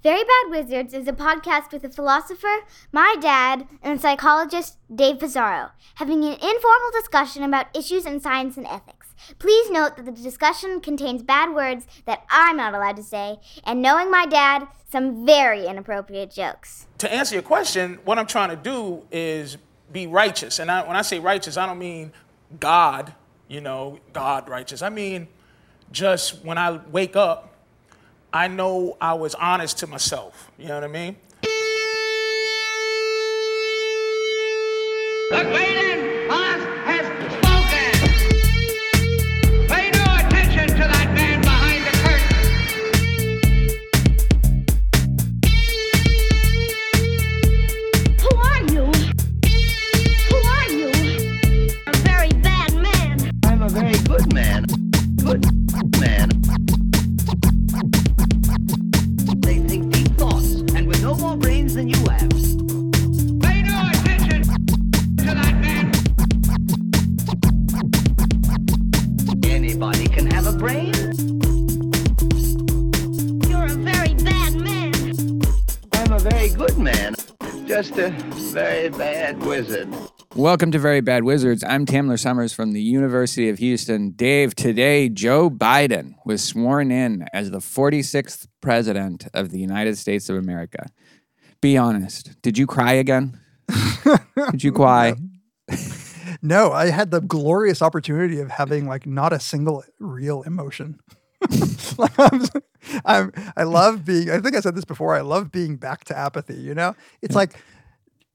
Very Bad Wizards is a podcast with a philosopher, my dad, and psychologist, Dave Pizarro, having an informal discussion about issues in science and ethics. Please note that the discussion contains bad words that I'm not allowed to say, and knowing my dad, some very inappropriate jokes. To answer your question, what I'm trying to do is be righteous. And I, when I say righteous, I don't mean God, you know, God righteous. I mean just when I wake up, I know I was honest to myself. You know what I mean? The Welcome to Very Bad Wizards. I'm Tamler Sommers from the University of Houston. Dave, today Joe Biden was sworn in as the 46th president of the United States of America. Be honest, did you cry again? did you cry? No, I had the glorious opportunity of having like not a single real emotion. like I'm, I'm, I love being. I think I said this before. I love being back to apathy. You know, it's like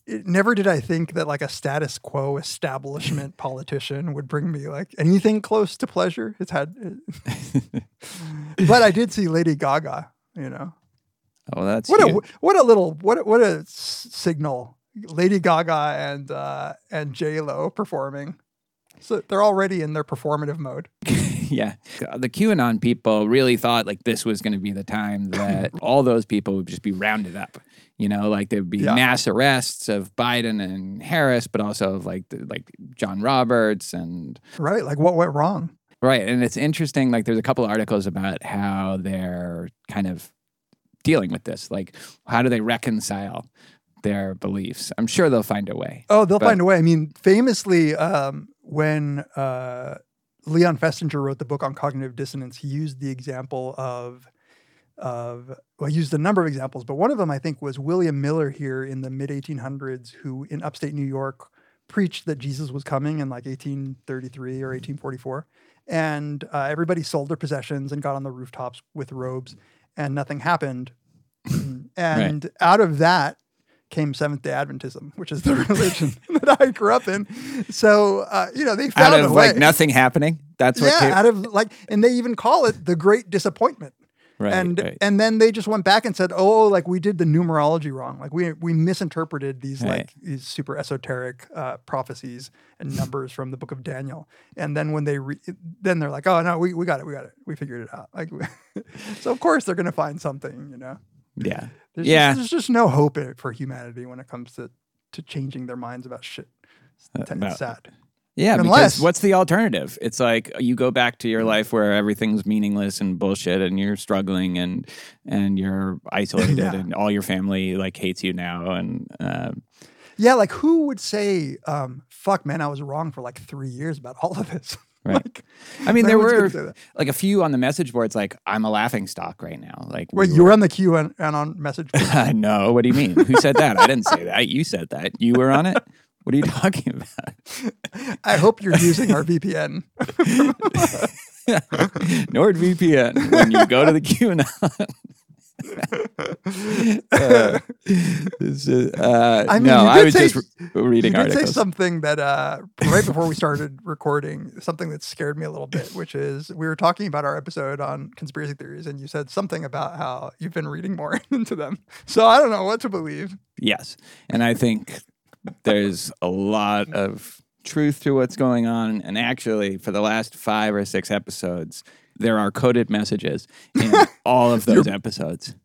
it, never did I think that like a status quo establishment politician would bring me like anything close to pleasure. It's had, but I did see Lady Gaga. You know, Oh, that's what a what a little what a, what a signal. Lady Gaga and uh, and J Lo performing. So they're already in their performative mode. yeah. The QAnon people really thought like this was going to be the time that all those people would just be rounded up. You know, like there'd be Yeah. mass arrests of Biden and Harris, but also of like the, like John Roberts and Right? Like what went wrong? Right. And it's interesting. Like, there's a couple articles about how they're kind of dealing with this. Like, how do they reconcile their beliefs? I'm sure they'll find a way. Oh, they'll But- find a way. I mean, famously, um, when uh, Leon Festinger wrote the book on cognitive dissonance, he used the example of of well, he used a number of examples, but one of them I think was William Miller here in the mid 1800s, who in upstate New York preached that Jesus was coming in like 1833 or 1844, and uh, everybody sold their possessions and got on the rooftops with robes, and nothing happened. and out of that came Seventh Day Adventism, which is the religion that I grew up in. So uh, you know they Out found of a way. like nothing happening. That's what yeah, came. out of like, and they even call it the Great Disappointment. Right, and right. and then they just went back and said, "Oh, like we did the numerology wrong. Like we we misinterpreted these Right. like these super esoteric uh, prophecies and numbers from the Book of Daniel." And then when they re- then they're like, "Oh no, we, we got it, we got it, we figured it out." Like, so of course they're gonna find something, you know. yeah. There's Yeah. just, there's just no hope for humanity when it comes to to changing their minds about shit. It's, it's about- sad. Yeah, Unless- because what's the alternative? It's like you go back to your life where everything's meaningless and bullshit, and you're struggling and and you're isolated, Yeah. and all your family like hates you now, and uh, Yeah, like who would say, um, "Fuck, man, I was wrong for like three years about all of this." Right. like, I mean, there were like a few on the message boards. Like, I'm a laughing stock right now. Like, Wait, we you were on the queue and, and on message. board? no, what do you mean? Who said that? I didn't say that. You said that. You were on it. What are you talking about? I hope you're using our VPN. NordVPN. When you go to the QAnon. uh, this is, uh, I mean, no, I was say- just re- reading you did say articles. something that uh, right before we started recording, something that scared me a little bit, which is we were talking about our episode on conspiracy theories, and you said something about how you've been reading more into them. So I don't know what to believe. Yes. And I think there's a lot of truth to what's going on. And actually, for the last five or six episodes, there are coded messages in all of those episodes.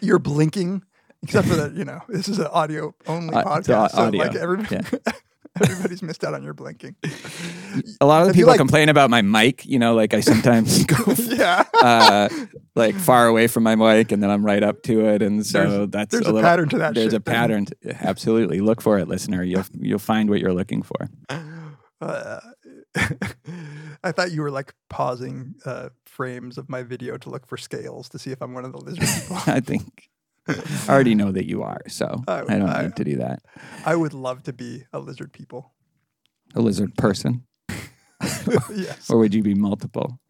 You're blinking, except for that, you know, this is an audio only Uh, podcast. So audio, like everybody, yeah. Everybody's missed out on your blinking. A lot of you people like- complain about my mic. You know, like I sometimes go Yeah. uh, like far away from my mic, and then I'm right up to it, and so There's- that's there's a little, pattern to that There's shit, a pattern. To, absolutely, look for it, listener. You'll you'll find what you're looking for. Uh, I thought you were like pausing uh, frames of my video to look for scales to see if I'm one of the lizard people. I think I already know that you are, so I- I, don't I- need to do that. I would love to be a lizard people. A lizard person, yes. or would you be multiple?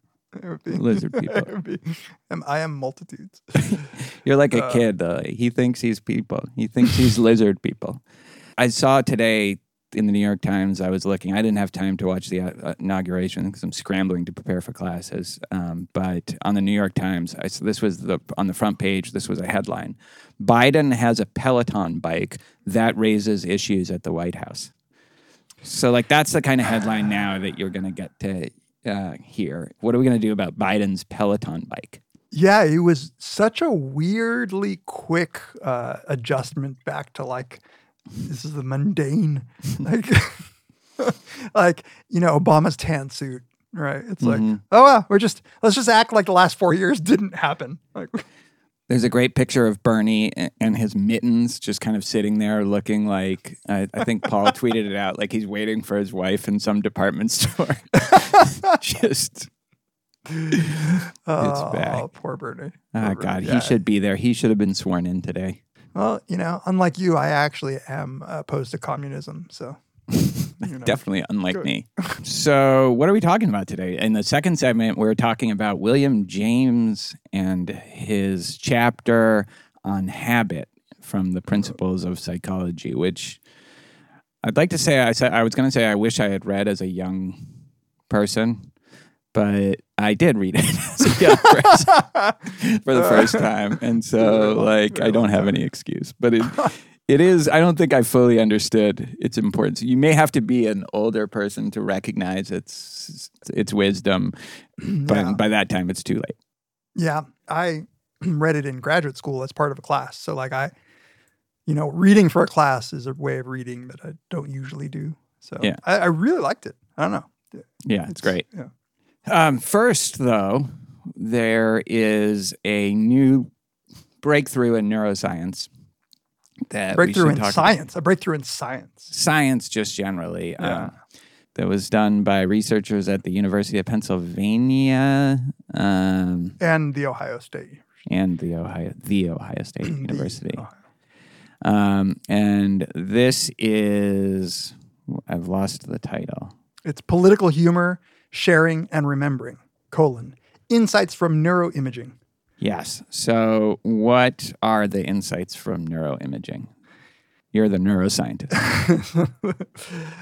It would be, lizard people. it would be, um, I am multitudes. You're like a Uh, kid. Though. He thinks he's people. He thinks he's lizard people. I saw today in the New York Times. I was looking. I didn't have time to watch the uh, inauguration because I'm scrambling to prepare for classes. Um, but on the New York Times, I, so this was the on the front page. This was a headline: Biden has a Peloton bike that raises issues at the White House. So, like, that's the kind of headline now that you're going to get to uh, hear. What are we going to do about Biden's Peloton bike? Yeah, it was such a weirdly quick uh, adjustment back to like this is the mundane, like like you know Obama's tan suit, right? It's like mm-hmm. oh well, we're just let's just act like the last four years didn't happen. Like There's a great picture of Bernie and his mittens just kind of sitting there looking like, I, I think Paul tweeted it out, like he's waiting for his wife in some department store. just, oh, bad. poor Bernie. oh Poor God, Bernie. he Yeah. should be there. He should have been sworn in today. Well, you know, unlike you, I actually am opposed to communism. So you know. Definitely unlike me. so, what are we talking about today? In the second segment, we're talking about William James and his chapter on habit from the principles of psychology, which I'd like to say I said I was going to say I wish I had read as a young person, but I did read it as a young person for the first time, and so like I don't have any excuse. But it it is. I don't think I fully understood its importance. You may have to be an older person to recognize its its wisdom, but Yeah. by that time it's too late. Yeah, I read it in graduate school as part of a class. So like I, you know, reading for a class is a way of reading that I don't usually do. So Yeah. I, I really liked it. I don't know. Yeah, it's great. Yeah. Um, first, though, there is a new breakthrough in neuroscience that Breakthrough in talk about. science. A breakthrough in science. Science, just generally. Yeah. Um, that was done by researchers at the University of Pennsylvania um, And the Ohio State. and the Ohio, the Ohio State University. Ohio. Um, and this is, I've lost the title. It's political humor, sharing, and remembering. Colon. Insights from neuroimaging. Yes. So, what are the insights from neuroimaging? You're the neuroscientist.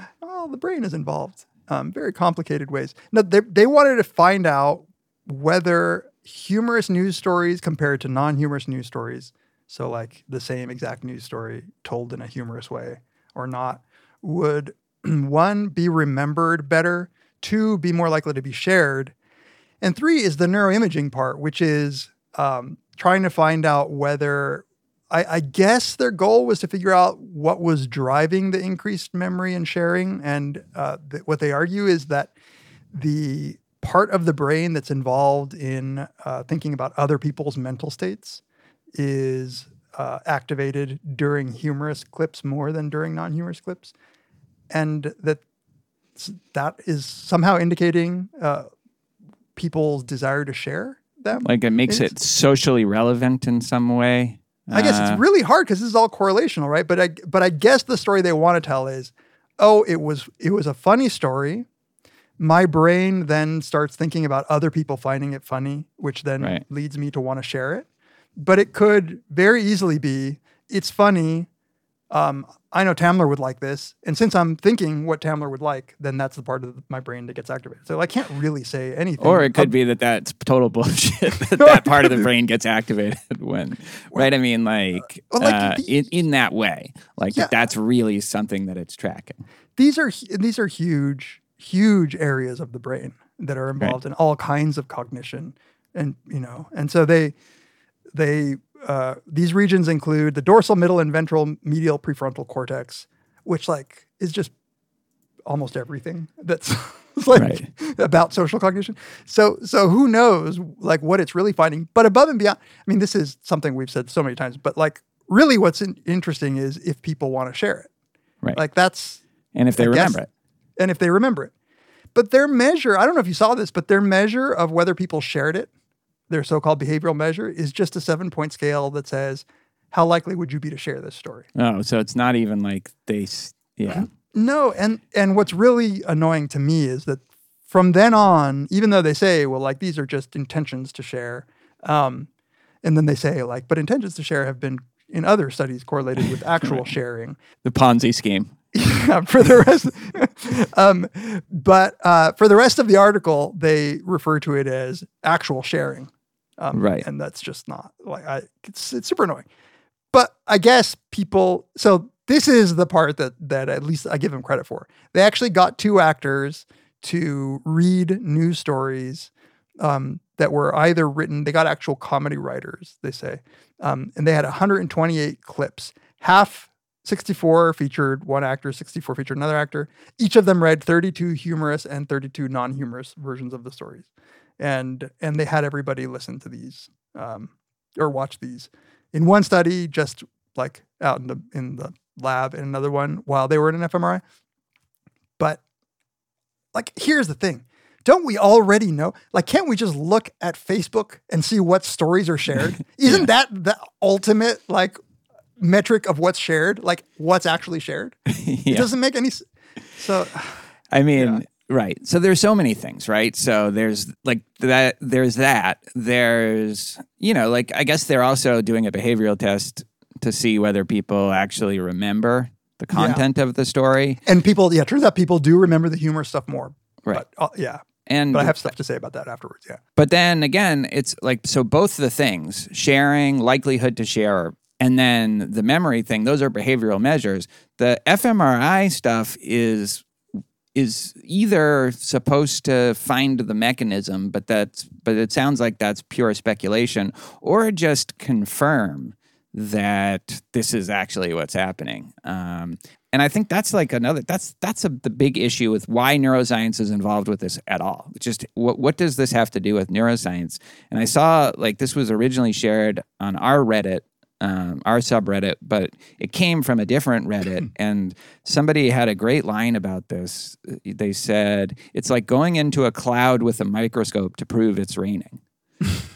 well, the brain is involved. Um, very complicated ways. No, they, they wanted to find out whether humorous news stories compared to non-humorous news stories, so like the same exact news story told in a humorous way or not, would one be remembered better, two be more likely to be shared, and three is the neuroimaging part, which is um, trying to find out whether I, I guess their goal was to figure out what was driving the increased memory and sharing. And uh, th- what they argue is that the part of the brain that's involved in uh, thinking about other people's mental states is uh, activated during humorous clips more than during non-humorous clips, and that that is somehow indicating uh, people's desire to share them. like, it makes It's- it socially relevant in some way. I guess Uh, it's really hard because this is all correlational, right? But I but I guess the story they want to tell is, oh, it was it was a funny story. My brain then starts thinking about other people finding it funny, which then Right. leads me to want to share it. But it could very easily be it's funny. Um, I know Tamler would like this, and since I'm thinking what Tamler would like, then that's the part of my brain that gets activated. So I can't really say anything. Or it could ab- be that that's total bullshit. that that part of the brain gets activated when, right? I mean, like, Well, like uh, the- in, in that way, like Yeah. that's really something that it's tracking. these are these are huge huge areas of the brain that are involved in all kinds of cognition and you know and so they they uh, these regions include the dorsal middle and ventral medial prefrontal cortex which like is just almost everything that's like Right. about social cognition. So so who knows like what it's really finding? But above and beyond, I mean, this is something we've said so many times. But like, really, what's in, interesting is if people want to share it. Right. Like that's and if they I guess- remember it. and if they remember it. But their measure, I don't know if you saw this, but their measure of whether people shared it, their so-called behavioral measure, is just a seven-point scale that says, how likely would you be to share this story? Oh, so it's not even like they, yeah. No, and and what's really annoying to me is that from then on, even though they say, well, like these are just intentions to share, um, and then they say like, but intentions to share have been in other studies correlated with actual sharing. The Ponzi scheme. yeah, for the rest, um, but uh, for the rest of the article, they refer to it as actual sharing, um, Right. And that's just not like I. It's it's super annoying. But I guess people. So this is the part that that at least I give them credit for. They actually got two actors to read news stories um, that were either written. They got actual comedy writers. They say, um, and they had 128 clips. Half 64 featured one actor, 64 featured another actor. Each of them read 32 humorous and 32 non-humorous versions of the stories, and and they had everybody listen to these um, or watch these. In one study, just like out in the in the lab, in another one while they were in an fMRI. But like, here's the thing. Don't we already know? Like, can't we just look at Facebook and see what stories are shared? Isn't that the ultimate like metric of what's shared? Like, what's actually shared? It doesn't make any. s- So, I mean, right. So there's so many things, right? So there's like that. There's that. There's you know, like I guess they're also doing a behavioral test to see whether people actually remember the Yeah. content of the story. and people, yeah, turns out people do remember the humor stuff more. Right. But uh, yeah, And but I have stuff to say about that afterwards. Yeah. But then again, it's like so both the things, sharing, likelihood to share, and then the memory thing, those are behavioral measures. The fMRI stuff is is either supposed to find the mechanism, but that's but it sounds like that's pure speculation, or just confirm that this is actually what's happening. Um, and I think that's like another that's that's a, the big issue with why neuroscience is involved with this at all. Just what what does this have to do with neuroscience? And I saw like this was originally shared on our Reddit, um, our subreddit, but it came from a different Reddit, and somebody had a great line about this. They said it's like going into a cloud with a microscope to prove it's raining.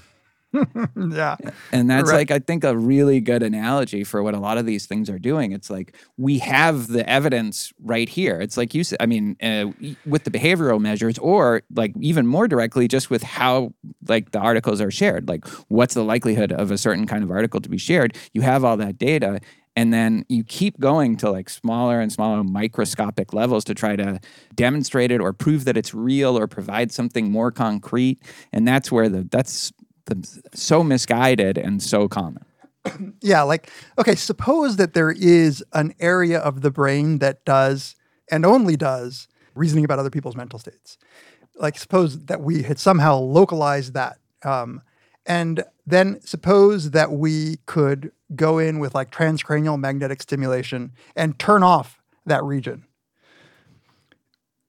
Yeah. And that's Right. like, I think, a really good analogy for what a lot of these things are doing. It's like we have the evidence right here. It's like you said, I mean, uh, with the behavioral measures, or like even more directly, just with how like the articles are shared. Like, what's the likelihood of a certain kind of article to be shared? You have all that data. And then you keep going to like smaller and smaller microscopic levels to try to demonstrate it or prove that it's real or provide something more concrete. And that's where the that's so misguided and so common. Yeah, like okay, suppose that there is an area of the brain that does and only does reasoning about other people's mental states. Like suppose that we had somehow localized that, um, and then suppose that we could go in with like transcranial magnetic stimulation and turn off that region.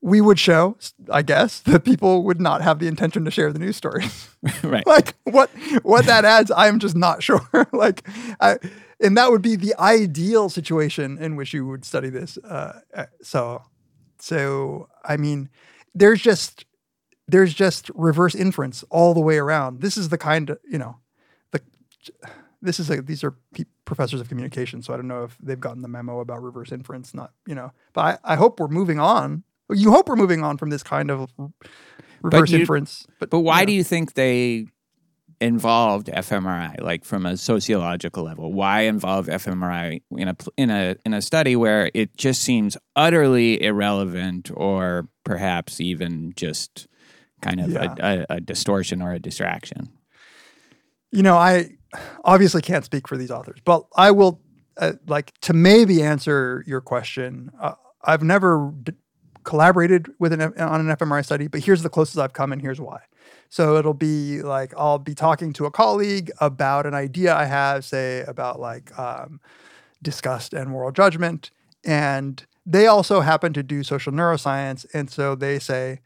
We would show, I guess, that people would not have the intention to share the news stories. right. like what what that adds i'm just not sure like I, and that would be the ideal situation in which you would study this uh, uh, so so i mean there's just there's just reverse inference all the way around this is the kind of you know the this is a these are pe- professors of communication so i don't know if they've gotten the memo about reverse inference not you know but i, I hope we're moving on you hope we're moving on from this kind of reverse you- inference but But why you know. do you think they involved fMRI, like from a sociological level? Why involve fMRI in a in a in a study where it just seems utterly irrelevant, or perhaps even just kind of Yeah. a, a, a distortion or a distraction? you know, I obviously can't speak for these authors, but I will uh, like to maybe answer your question. Uh, I've never d- collaborated with an on an fMRI study, but here's the closest I've come, and here's why. So it'll be like I'll be talking to a colleague about an idea I have, say about like um, disgust and moral judgment, and they also happen to do social neuroscience, and so they say,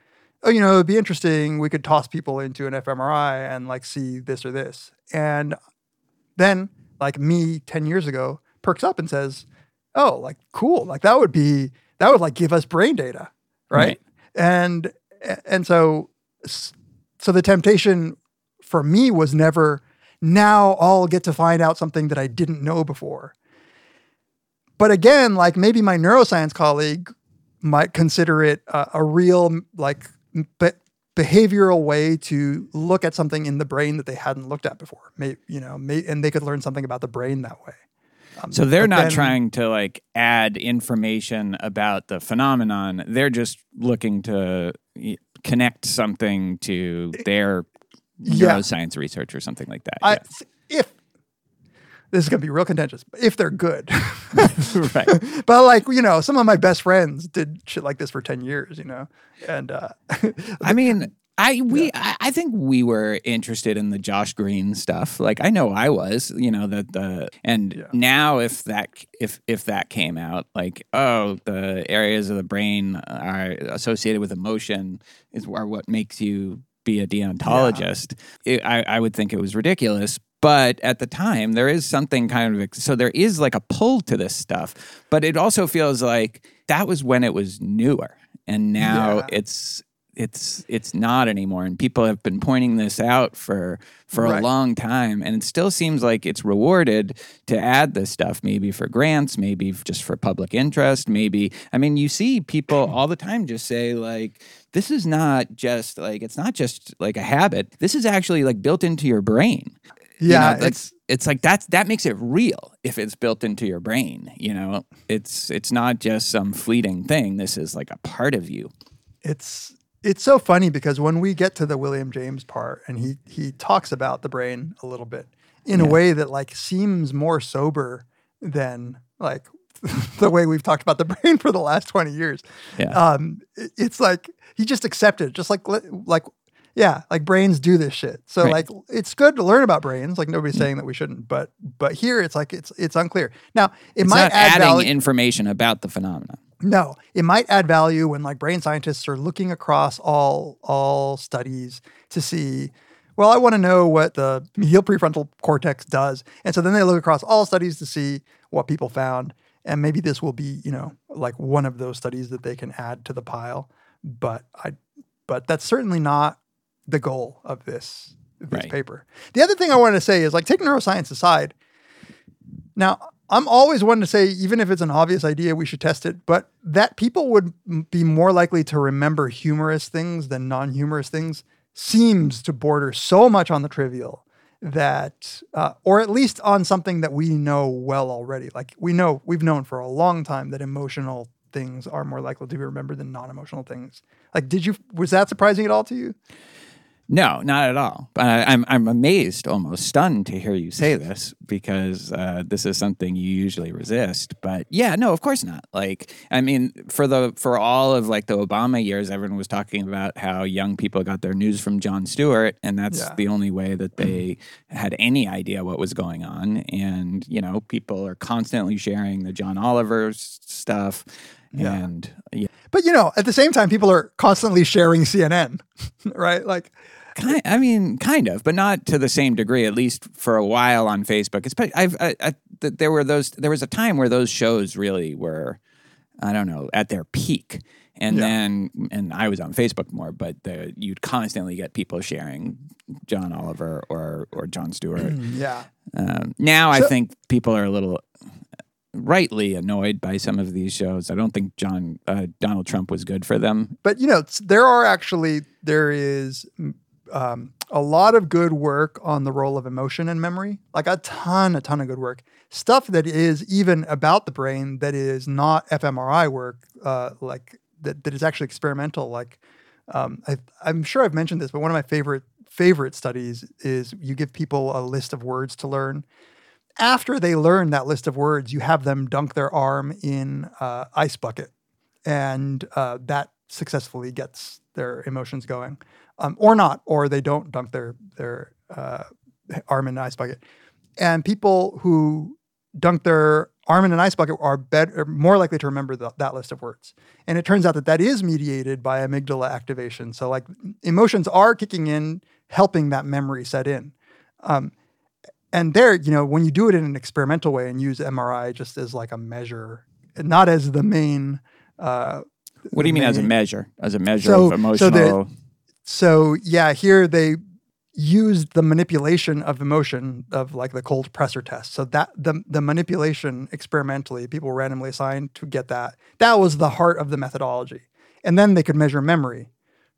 oh, you know, it'd be interesting. We could toss people into an fMRI and like see this or this, and then like me 10 years ago perks up and says, oh, like cool, like that would be that would like give us brain data, right? Right. And and so so the temptation for me was never now I'll get to find out something that I didn't know before. But again, like maybe my neuroscience colleague might consider it a, a real like be- behavioral way to look at something in the brain that they hadn't looked at before. Maybe you know, may, and they could learn something about the brain that way. Um, So they're not then- trying to like add information about the phenomenon. They're just looking to connect something to their Yeah. neuroscience research or something like that. I, if this is gonna be real contentious, if they're good, right. but like you know, some of my best friends did shit like this for ten years, you know, and uh, I mean, I we I, I think we were interested in the Josh Greene stuff. Like I know I was, you know, the the and Yeah. now if that if if that came out, like oh, the areas of the brain are associated with emotion is are what makes you be a deontologist. It, I I would think it was ridiculous. But at the time, there is something kind of so there is like a pull to this stuff. But it also feels like that was when it was newer, and now Yeah. it's it's it's not anymore. And people have been pointing this out for for Right. a long time. And it still seems like it's rewarded to add this stuff maybe for grants maybe just for public interest maybe i mean you see people all the time just say like this is not just like it's not just like a habit. This is actually like built into your brain. You yeah, know, it's it's like that's that makes it real if it's built into your brain you know? It's it's not just some fleeting thing. This is like a part of you. It's it's so funny because when we get to the William James part and he he talks about the brain a little bit in a way that like seems more sober than like the way we've talked about the brain for the last 20 years. Yeah. Um it's like he just accepted it, just like like yeah, like brains do this shit. So Right. like it's good to learn about brains. Like nobody's saying that we shouldn't, but but here it's like it's it's unclear. Now, it it's might not add adding value. information about the phenomenon No, it might add value when like brain scientists are looking across all all studies to see. Well, I want to know what the medial prefrontal cortex does, and so then they look across all studies to see what people found, and maybe this will be you know like one of those studies that they can add to the pile. But I, but that's certainly not the goal of this this Right. paper. The other thing I wanted to say is like take neuroscience aside. Now, I'm always one to say, even if it's an obvious idea, we should test it, but that people would be more likely to remember humorous things than non humorous things seems to border so much on the trivial that, uh, or at least on something that we know well already. Like we know, we've known for a long time that emotional things are more likely to be remembered than non emotional things. Like, did you, was that surprising at all to you? No, not at all. But I'm I'm amazed, almost stunned to hear you say this because uh, this is something you usually resist. But yeah, no, of course not. Like, I mean, for the for all of like the Obama years, everyone was talking about how young people got their news from Jon Stewart, and that's Yeah. the only way that they had any idea what was going on. And you know, people are constantly sharing the John Oliver stuff, Yeah. and yeah, But you know, at the same time, people are constantly sharing CNN, right? Like, Kind, I mean, kind of, but not to the same degree. At least for a while on Facebook. It's, I've, I, I, there were those. There was a time where those shows really were, I don't know, at their peak. And Yeah. then, and I was on Facebook more, but the, you'd constantly get people sharing John Oliver or or Jon Stewart. yeah. Um, now I think people are a little rightly annoyed by some of these shows. I don't think John uh, Donald Trump was good for them. but you know there are actually there is um, a lot of good work on the role of emotion and memory like a ton a ton of good work. Stuff that is even about the brain that is not fmri work uh, like that, that is actually experimental like um, I, i'm sure i've mentioned this but one of my favorite favorite studies is you give people a list of words to learn. After they learn that list of words you have them dunk their arm in uh, ice bucket and uh, that successfully gets their emotions going, um, or not, or they don't dunk their their uh, arm in an ice bucket. And people who dunk their arm in an Ice Bucket are better, more likely to remember the, that list of words. And it turns out that that is mediated by amygdala activation. So like emotions are kicking in, helping that memory set in. Um, and there, you know, when you do it in an experimental way and use MRI just as like a measure, not as the main. Uh, What do you mean as a measure? As a measure So- of so the- emotional? So yeah, here they used the manipulation of emotion of like the cold pressor test. So that the the manipulation experimentally, people were randomly assigned to get that. That was the heart of the methodology. And then they could measure memory,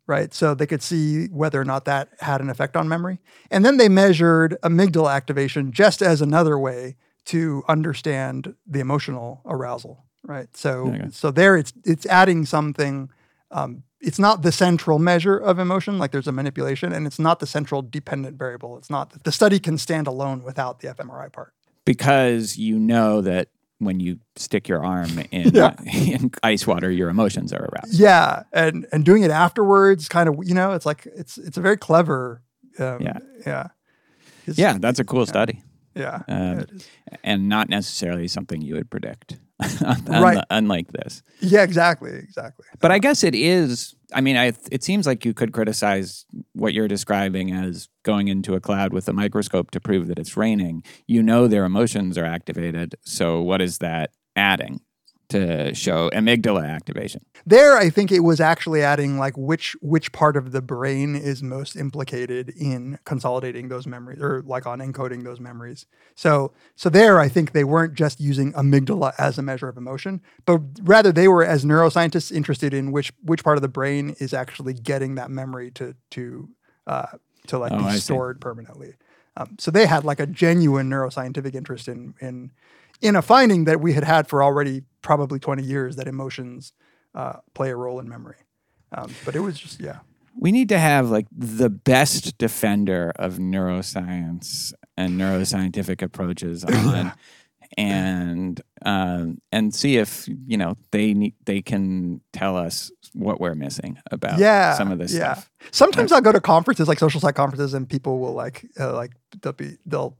right? So they could see whether or not that had an effect on memory. And then they measured amygdala activation just as another way to understand the emotional arousal, right? So Okay. so there it's it's adding something um, it's not the central measure of emotion, like there's a manipulation, and it's not the central dependent variable. It's not the study can stand alone without the fMRI part. because you know that when you stick your arm in, Yeah. in ice water, your emotions are aroused. Yeah, and and doing it afterwards, kind of, you know, it's like it's it's a very clever. Um, Yeah. yeah, It's- Yeah, that's a cool study. yeah. Um, is. and not necessarily something you would predict, Right. unlike this. yeah, exactly, exactly. But I guess it is. I mean, I, it seems like you could criticize what you're describing as going into a cloud with a microscope to prove that it's raining. You know their emotions are activated. So what is that adding to show amygdala activation? There, I think it was actually adding like which which part of the brain is most implicated in consolidating those memories or like on encoding those memories. So so there, I think they weren't just using amygdala as a measure of emotion, but rather they were as neuroscientists interested in which which part of the brain is actually getting that memory to to uh, to like Oh, I be see. stored permanently. Um, so they had like a genuine neuroscientific interest in in in a finding that we had had for already probably 20 years that emotions uh, play a role in memory. Um, but it was just, yeah. We need to have like the best defender of neuroscience and neuroscientific approaches on, and um, and see if you know they need they can tell us what we're missing about yeah. some of this yeah. stuff. Sometimes I'll go to conferences like social psych conferences and people will like, uh, like they'll be, they'll,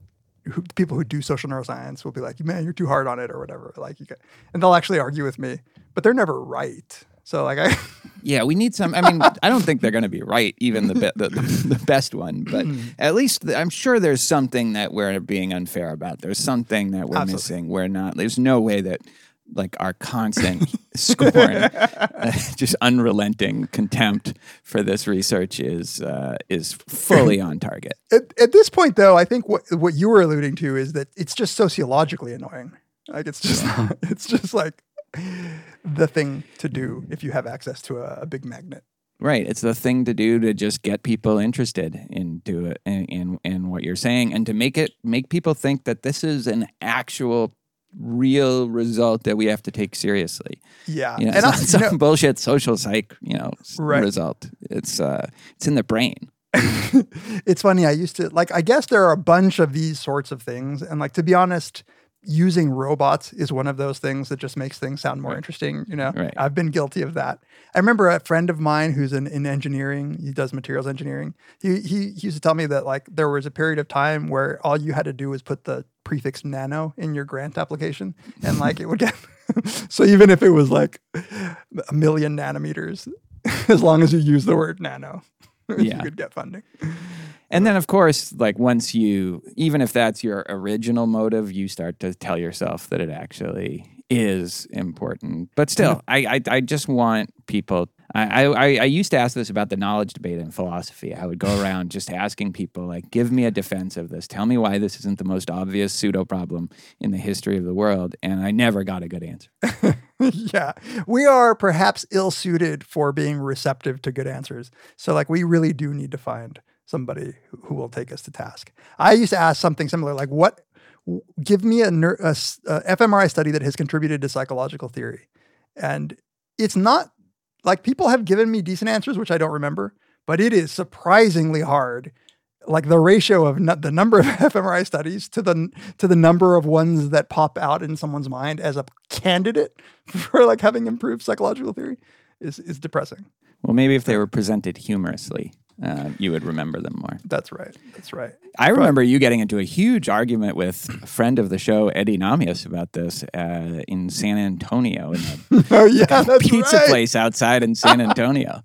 who, people who do social neuroscience will be like, man, you're too hard on it or whatever. Like you can, and they'll actually argue with me, but they're never right. So like I, Yeah, we need some. I mean, I don't think they're going to be right, even the, be, the the best one. But Hmm. at least I'm sure there's something that we're being unfair about. There's something that we're Absolutely. missing. We're not. There's no way that like our constant scorn, uh, just unrelenting contempt for this research is uh, is fully on target. at, at this point though, I think what, what you were alluding to is that it's just sociologically annoying. Like it's just, it's just like the thing to do if you have access to a, a big magnet. Right. It's the thing to do to just get people interested into it in, in in what you're saying and to make it make people think that this is an actual real result that we have to take seriously. Yeah. You know, and it's I, not some bullshit social psych, you know, Right. result. It's uh it's in the brain. it's funny. I used to like. I guess there are a bunch of these sorts of things, and like to be honest, using robots is one of those things that just makes things sound more interesting. You know, Right. I've been guilty of that. I remember a friend of mine who's in, in engineering. He does materials engineering. He, he he used to tell me that like there was a period of time where all you had to do was put the prefix nano in your grant application, and like it would get. so even if it was like a million nanometers, as long as you use the word nano, yeah. you could get funding. And then of course, like once you even if that's your original motive, you start to tell yourself that it actually is important. But still, I I, I just want people I, I, I used to ask this about the knowledge debate in philosophy. I would go around just asking people, like, give me a defense of this. Tell me why this isn't the most obvious pseudo problem in the history of the world. And I never got a good answer. yeah, we are perhaps ill suited for being receptive to good answers. So, like, we really do need to find somebody who, will take us to task. I used to ask something similar, like, what? Give me a, ner- a a fMRI study that has contributed to psychological theory, and it's not like people have given me decent answers, which I don't remember, but it is surprisingly hard. Like the ratio of the number of fMRI studies to the to the number of ones that pop out in someone's mind as a candidate for like having improved psychological theory is is depressing. Well, maybe if they were presented humorously, uh, you would remember them more. That's right. That's right. I remember you getting into a huge argument with a friend of the show, Eddy Nahmias, about this uh, in San Antonio in a Oh yeah, that's pizza right. place outside in San Antonio.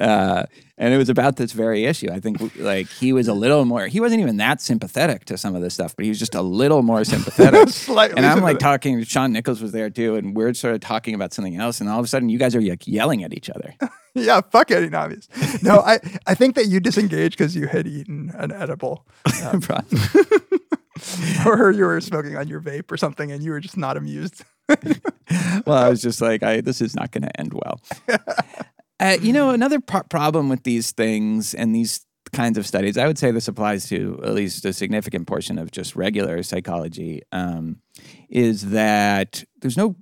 Uh, and it was about this very issue. I think like he was a little more. He wasn't even that sympathetic to some of this stuff, but he was just a little more sympathetic. Slightly and I'm like talking. Shaun Nichols was there too, and we're sort of talking about something else. And all of a sudden, you guys are like yelling at each other. Yeah, fuck Eddy Nahmias. No, I, I think that you disengaged because you had eaten an edible, um, or you were smoking on your vape or something, and you were just not amused. well, I was just like, I, this is not going to end well. Uh, you know, another pro- problem with these things and these kinds of studies, I would say this applies to at least a significant portion of just regular psychology, um, is that there's no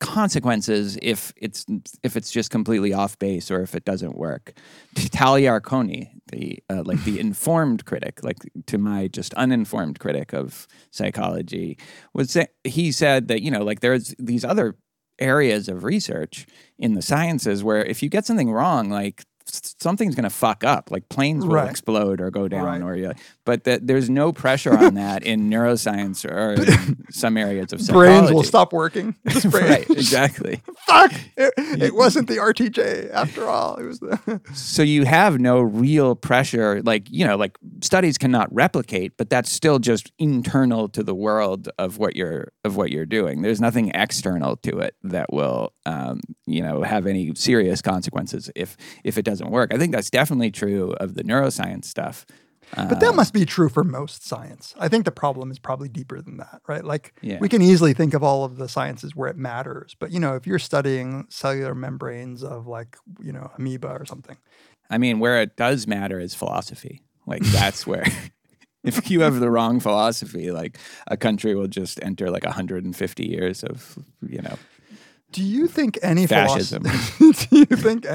consequences if it's if it's just completely off base or if it doesn't work. Tal Yarkoni, the uh, like the informed critic, like to my just uninformed critic of psychology, was say, he said that you know like there's these other areas of research in the sciences where if you get something wrong, like something's going to fuck up, like planes will Right. explode or go down, Right. or yeah, but that there's no pressure on that in neuroscience or in some areas of psychology. Brains will stop working. Right, exactly. Fuck! It, it wasn't the RTJ after all. It was the. So you have no real pressure, like you know, like studies cannot replicate, but that's still just internal to the world of what you're of what you're doing. There's nothing external to it that will, um, you know, have any serious consequences if if it doesn't work. I think that's definitely true of the neuroscience stuff. But that must be true for most science. I think the problem is probably deeper than that, right? Like Yeah. we can easily think of all of the sciences where it matters, but you know, if you're studying cellular membranes of like you know amoeba or something, I mean, where it does matter is philosophy. Like that's where. If you have the wrong philosophy, like a country will just enter like 150 years of, you know, Do you think any Fascism. do you think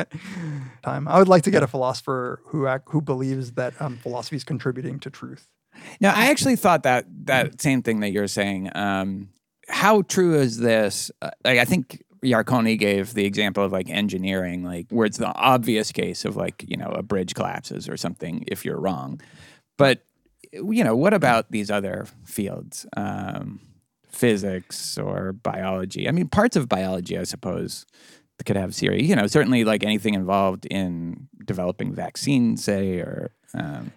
time? I would like to get a philosopher who ac- who believes that um, philosophy is contributing to truth. Now, I actually thought that that same thing that you're saying. Um, how true is this? Uh, like, I think Yarkoni gave the example of like engineering, like where it's the obvious case of like you know a bridge collapses or something if you're wrong. But you know, what about these other fields, um, physics or biology? I mean, parts of biology, I suppose, could have serious. You know, certainly like anything involved in developing vaccines, say, or um,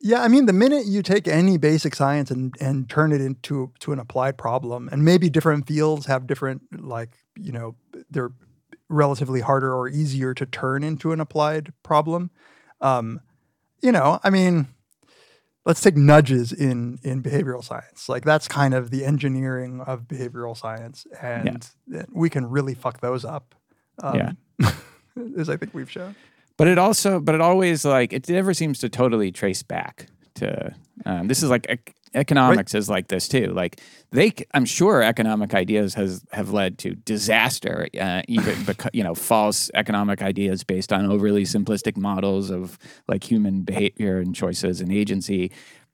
Yeah, I mean, the minute you take any basic science and, and turn it into to an applied problem, and maybe different fields have different, like, you know, they're relatively harder or easier to turn into an applied problem. Um, you know, I mean, let's take nudges in in behavioral science. Like that's kind of the engineering of behavioral science, and we can really fuck those up. Um, Yeah. as I think we've shown. But it also but it always like it never seems to totally trace back to um, this is like ec- economics is like this too. Like they I'm sure economic ideas has have led to disaster uh, even because you know false economic ideas based on overly simplistic models of like human behavior and choices and agency.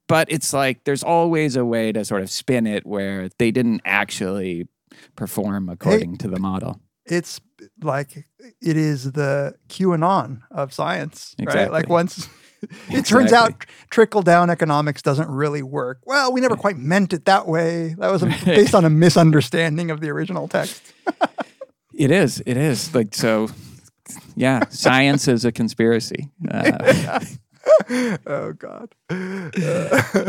But it's like there's always a way to sort of spin it where they didn't actually perform according to the model it's like it is the QAnon of science, right? Like Exactly. once it turns out trickle down economics doesn't really work. Well, we never quite meant it that way. That was a, based on a misunderstanding of the original text. It is. It is. Like so. Yeah, science is a conspiracy. Uh, Oh God.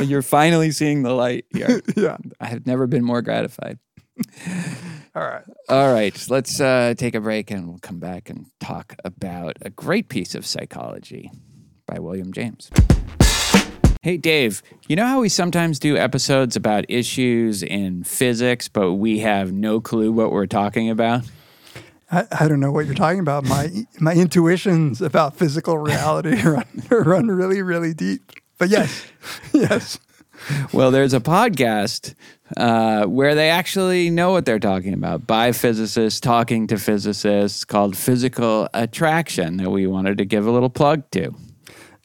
you're finally seeing the light here. Yeah. I have never been more gratified. All right. All right, let's uh, take a break and we'll come back and talk about a great piece of psychology by William James. Hey, Dave, you know how we sometimes do episodes about issues in physics, but we have no clue what we're talking about? I, I don't know what you're talking about. My my intuitions about physical reality run, run really, really deep. But yes, yes. Well, there's a podcast uh, where they actually know what they're talking about by physicists talking to physicists called Physical Attraction that we wanted to give a little plug to.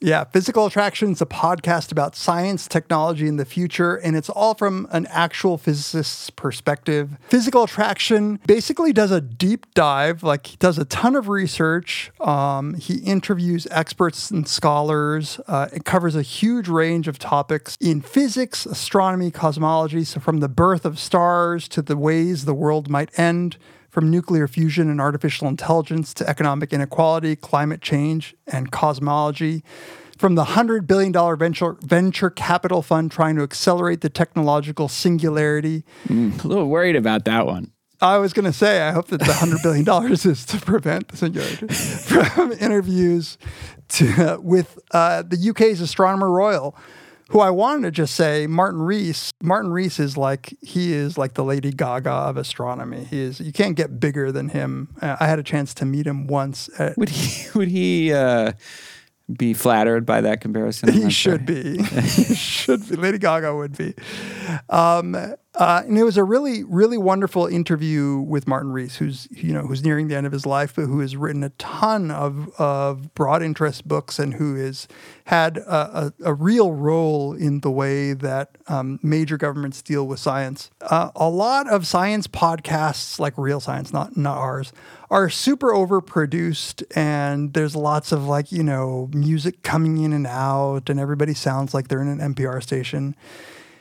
Yeah, Physical Attraction is a podcast about science, technology, and the future, and it's all from an actual physicist's perspective. Physical Attraction basically does a deep dive, like he does a ton of research. Um, he interviews experts and scholars. Uh, it covers a huge range of topics in physics, astronomy, cosmology, so from the birth of stars to the ways the world might end from nuclear fusion and artificial intelligence to economic inequality, climate change, and cosmology. From the $100 billion venture, venture capital fund trying to accelerate the technological singularity. A little worried about that one. I was going to say, I hope that the $100 billion is to prevent the singularity. From interviews to, with uh, the UK's Astronomer Royal, who I wanted to just say, Martin Rees. Martin Rees is like he is like the Lady Gaga of astronomy. He is you can't get bigger than him. Uh, I had a chance to meet him once. At, Would he would he uh, be flattered by that comparison? He should sure. be. he should be. Lady Gaga would be. Um, uh, and it was a really, really wonderful interview with Martin Rees, who's you know who's nearing the end of his life, but who has written a ton of of broad interest books and who has had a, a, a real role in the way that um, major governments deal with science. Uh, a lot of science podcasts, like Real Science, not not ours, are super overproduced, and there's lots of like you know music coming in and out, and everybody sounds like they're in an NPR station.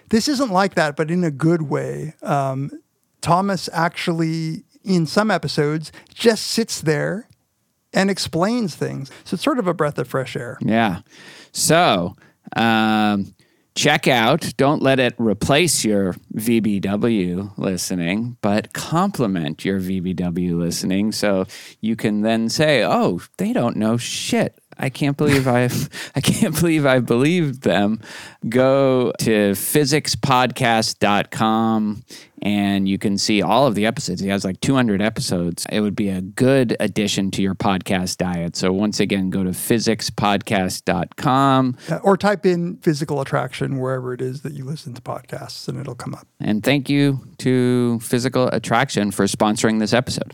This isn't like that, but in a good way. Um, Thomas actually, in some episodes, just sits there and explains things. So it's sort of a breath of fresh air. Yeah. So um, check out. Don't let it replace your VBW listening, but complement your VBW listening. So you can then say, "Oh, they don't know shit." I can't believe I've I can't believe I believed them. Go to physicspodcast.com and you can see all of the episodes. He has like 200 episodes. It would be a good addition to your podcast diet. So once again, go to physicspodcast.com Or type in physical attraction wherever it is that you listen to podcasts and it'll come up. and thank you to Physical Attraction for sponsoring this episode.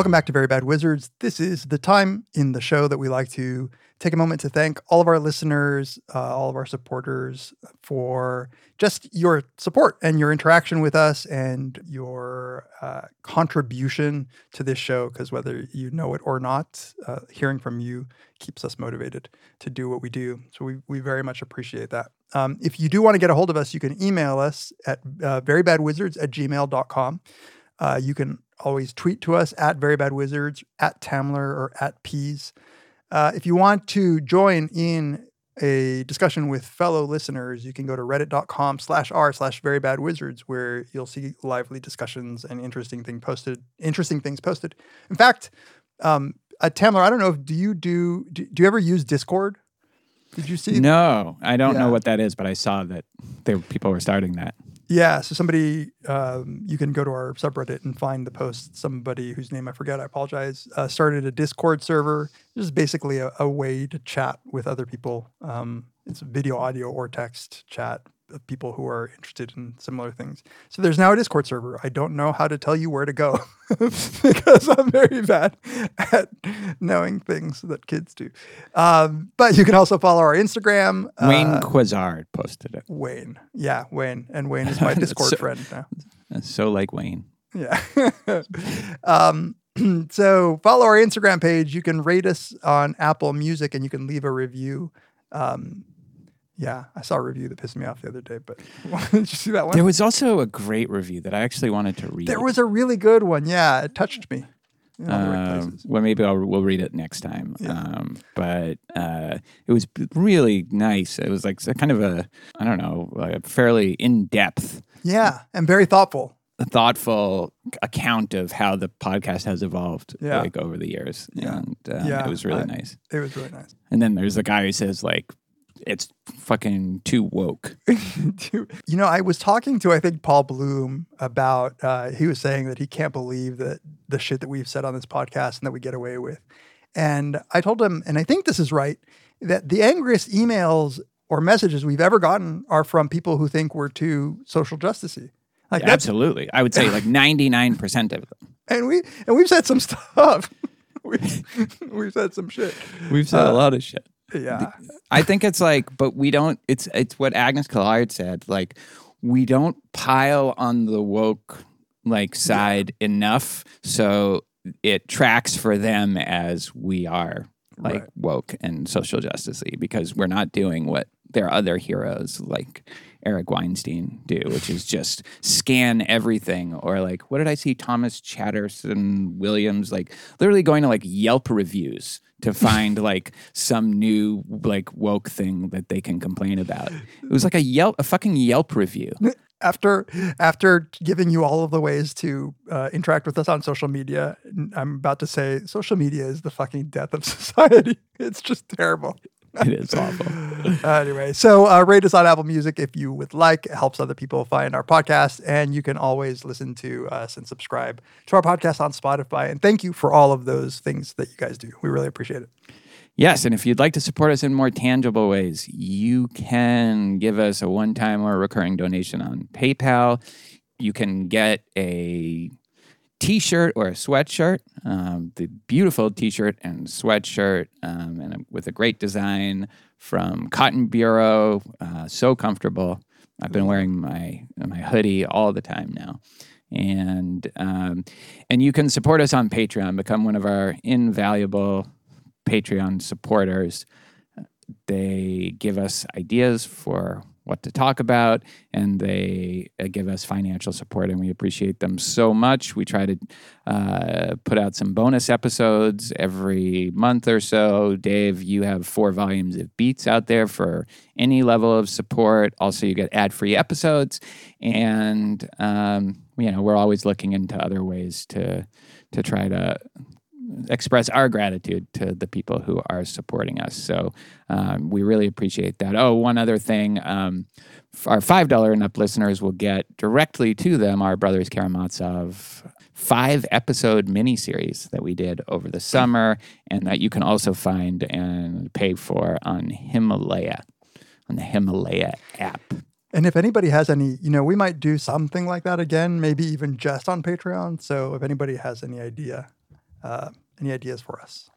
Welcome back to Very Bad Wizards. This is the time in the show that we like to take a moment to thank all of our listeners, uh, all of our supporters for just your support and your interaction with us and your uh, contribution to this show. Because whether you know it or not, uh, hearing from you keeps us motivated to do what we do. So we, we very much appreciate that. Um, if you do want to get a hold of us, you can email us at uh, verybadwizards at gmail.com. Uh, you can always tweet to us at Very Bad Wizards, at Tamler, or at Peas. Uh, if you want to join in a discussion with fellow listeners, you can go to reddit.com slash r slash very bad wizards, where you'll see lively discussions and interesting thing posted, interesting things posted. In fact, um, uh, Tamler, I don't know if do you do, do do you ever use Discord? Did you see? No, I don't Yeah. know what that is, but I saw that there people were starting that. Yeah, so somebody, um, you can go to our subreddit and find the post. Somebody whose name I forget, I apologize, uh, started a Discord server. This is basically a, a way to chat with other people. Um, it's video, audio, or text chat of people who are interested in similar things. So there's now a Discord server. I don't know how to tell you where to go because I'm very bad at knowing things that kids do. Um, but you can also follow our Instagram. Wayne uh, Quazard posted it. Wayne. Yeah, Wayne. And Wayne is my Discord So- friend now. So like Wayne. Yeah. um, so follow our Instagram page. You can rate us on Apple Music and you can leave a review. Um, yeah, I saw a review that pissed me off the other day, but did you see that one? There was also a great review that I actually wanted to read. There was a really good one. Yeah, it touched me. in all right Um, well, maybe I'll, we'll read it next time. Um, but uh, it was really nice. It was like kind of a, I don't know, like a fairly in depth, Yeah, and very thoughtful. thoughtful account of how the podcast has evolved Yeah. like over the years. Yeah. And uh, Yeah, it was really I- nice. It was really nice. And then there's the guy who says, like, it's fucking too woke. you know, I was talking to I think Paul Bloom about. Uh, he was saying that he can't believe that the shit that we've said on this podcast and that we get away with. And I told him, and I think this is right, that the angriest emails or messages we've ever gotten are from people who think we're too social justicey. Like that's Absolutely. I would say like 99% of them. and we and we've said some stuff. we've, we've said some shit. We've said a lot of shit. Yeah. I think it's like, but we don't. It's it's what Agnes Callard said. Like, we don't pile on the woke like side enough, so it tracks for them as we are like Right. woke and social justicey because we're not doing what their other heroes like Eric Weinstein do, which is just scan everything or like what did I see Thomas Chatterton Williams like literally going to like Yelp reviews to find like some new like woke thing that they can complain about. It was like a Yelp a fucking Yelp review. after after giving you all of the ways to uh, interact with us on social media, I'm about to say social media is the fucking death of society. It's just terrible. It is awful. Uh, anyway, so uh, rate us on Apple Music if you would like. It helps other people find our podcast, and you can always listen to us and subscribe to our podcast on Spotify. And thank you for all of those things that you guys do. We really appreciate it. Yes, and if you'd like to support us in more tangible ways, you can give us a one time or recurring donation on PayPal. You can get a t shirt or a sweatshirt, um, the beautiful t shirt and sweatshirt, um, and with a great design from Cotton Bureau. Uh, so comfortable. I've been wearing my, my hoodie all the time now. And um, and you can support us on Patreon, become one of our invaluable Patreon supporters. They give us ideas for what to talk about, and they uh, give us financial support, and we appreciate them so much. We try to uh, put out some bonus episodes every month or so. Dave, you have four volumes of beats out there for any level of support. Also, you get ad-free episodes, and um, you know we're always looking into other ways to to try to express our gratitude to the people who are supporting us. So um, we really appreciate that. Oh, one other thing. Um, our $5 and up listeners will get directly to them our Brothers Karamazov five episode miniseries that we did over the summer and that you can also find and pay for on Himalaya, on the Himalaya app. And if anybody has any, you know, we might do something like that again, maybe even just on Patreon. So if anybody has any idea, uh, any ideas for us,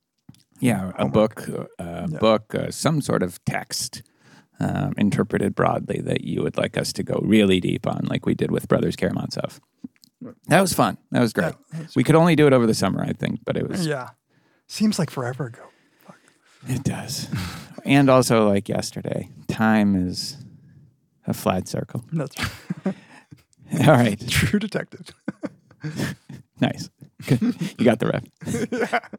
Yeah, a book, a book, uh, some sort of text um, interpreted broadly that you would like us to go really deep on, like we did with Brothers Karamazov. That was fun. That was great. we could only do it over the summer, I think, but it was. yeah, seems like forever ago. It does. and also, like yesterday, time is a flat circle. That's right. All right, true detective. nice. Good. You got the rep.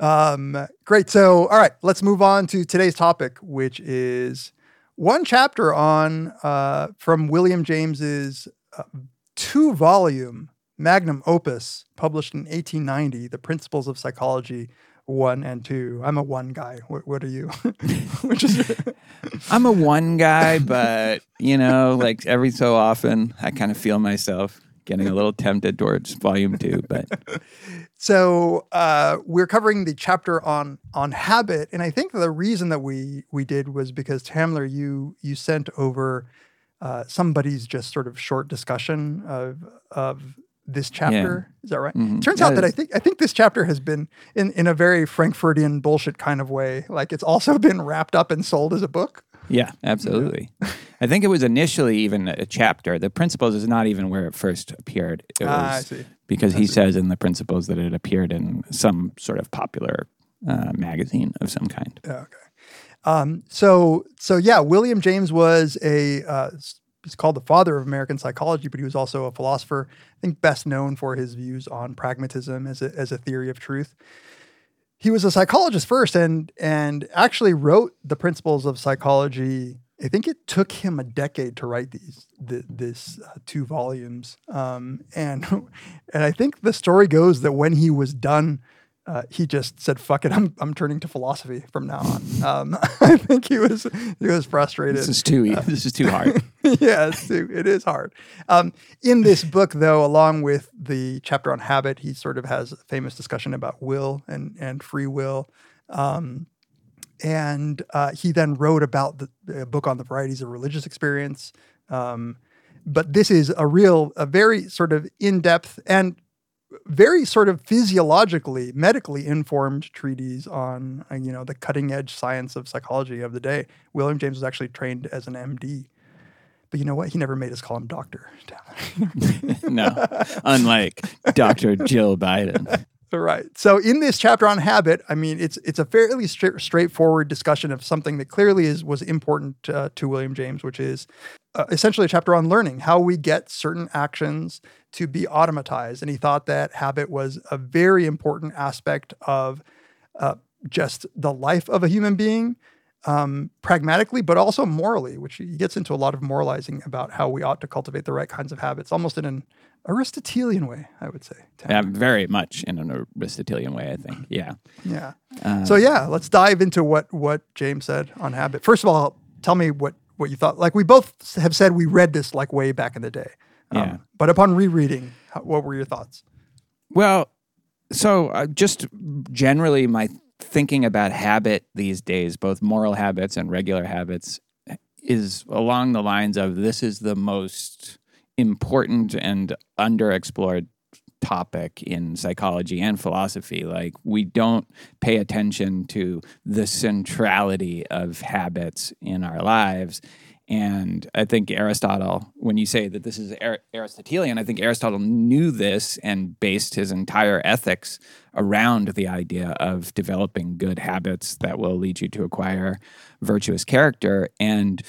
Um, great. So, all right, let's move on to today's topic, which is one chapter on uh, from William James's uh, two-volume magnum opus, published in 1890, "The Principles of Psychology." One and two. I'm a one guy. What, what are you? Which is I'm a one guy, but you know, like every so often, I kind of feel myself getting a little tempted towards volume two. But So uh, we're covering the chapter on on habit, and I think the reason that we we did was because Tamler, you you sent over uh, somebody's just sort of short discussion of of this chapter. Is that right? Mhm. Turns out that I think I think this chapter has been in in a very Frankfurtian bullshit kind of way. Like it's also been wrapped up and sold as a book. Yeah, absolutely. I think it was initially even a chapter. The principles is not even where it first appeared. It was Ah, I see. because he says in the principles that it appeared in some sort of popular uh, magazine of some kind. Yeah, okay. Um, so so yeah, William James was a uh, he's called the father of American psychology, but he was also a philosopher. I think best known for his views on pragmatism as a, as a theory of truth. He was a psychologist first, and and actually wrote the principles of psychology. I think it took him a decade to write these th- this uh, two volumes, um, and and I think the story goes that when he was done uh, he just said, "Fuck it, I'm I'm turning to philosophy from now on." Um, I think he was he was frustrated. This is too. Uh, this is too hard. yeah, it's too, it is hard. Um, in this book, though, along with the chapter on habit, he sort of has a famous discussion about will and and free will. Um, and uh, he then wrote about the, book on the varieties of religious experience. Um, but this is a real, a very sort of in depth and very sort of physiologically, medically informed treatise on uh, you know the cutting edge science of psychology of the day. William James was actually trained as an MD, but you know what? He never made us call him doctor. no, unlike Dr. Jill Biden. Right. So in this chapter on habit, I mean, it's it's a fairly stra- straightforward discussion of something that clearly is was important uh, to William James, which is uh, essentially a chapter on learning how we get certain actions to be automatized. And he thought that habit was a very important aspect of uh, just the life of a human being, um, pragmatically, but also morally, which he gets into a lot of moralizing about how we ought to cultivate the right kinds of habits, almost in an Aristotelian way, I would say. Yeah, very much in an Aristotelian way, I think. Yeah. Yeah. so yeah, let's dive into what what James said on habit. First of all, tell me what what you thought. Like we both have said, we read this like way back in the day. Um, Yeah. But upon rereading, how, what were your thoughts? Well, so uh, just generally, my thinking about habit these days, both moral habits and regular habits, is along the lines of this is the most important and underexplored topic in psychology and philosophy. Like, we don't pay attention to the centrality of habits in our lives. And I think Aristotle, when you say that this is Ar- Aristotelian, I think Aristotle knew this and based his entire ethics around the idea of developing good habits that will lead you to acquire virtuous character. And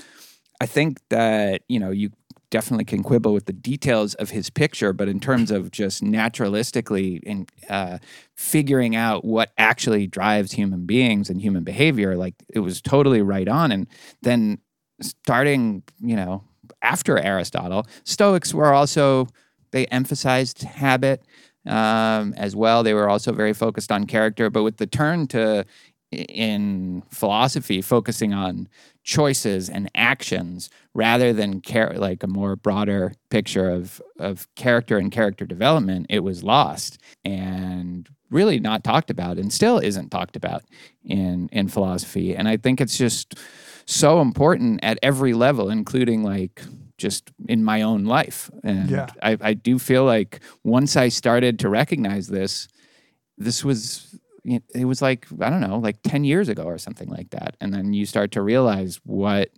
I think that, you know, you definitely can quibble with the details of his picture, but in terms of just naturalistically in uh, figuring out what actually drives human beings and human behavior, like it was totally right on. And then starting, you know, after Aristotle, Stoics were also they emphasized habit um, as well. They were also very focused on character, but with the turn to in philosophy focusing on choices and actions rather than char- like a more broader picture of of character and character development it was lost and really not talked about and still isn't talked about in in philosophy and i think it's just so important at every level including like just in my own life. And Yeah. I, I do feel like once i started to recognize this this was it was like i don't know like 10 years ago or something like that. And then you start to realize what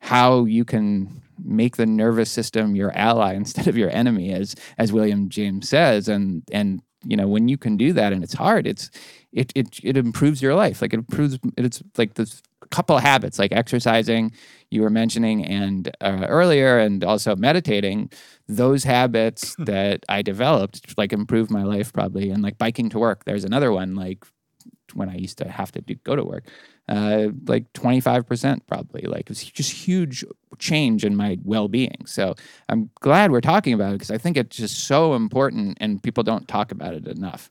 how you can make the nervous system your ally instead of your enemy as as william james says. And and you know when you can do that and it's hard it's it it, it improves your life. Like it improves it's like this couple of habits like exercising you were mentioning and uh, earlier and also meditating. Those habits that i developed like improved my life probably and like biking to work there's another one like when i used to have to do, go to work uh, like 25% probably like it's just huge change in my well-being so i'm glad we're talking about it because i think it's just so important and people don't talk about it enough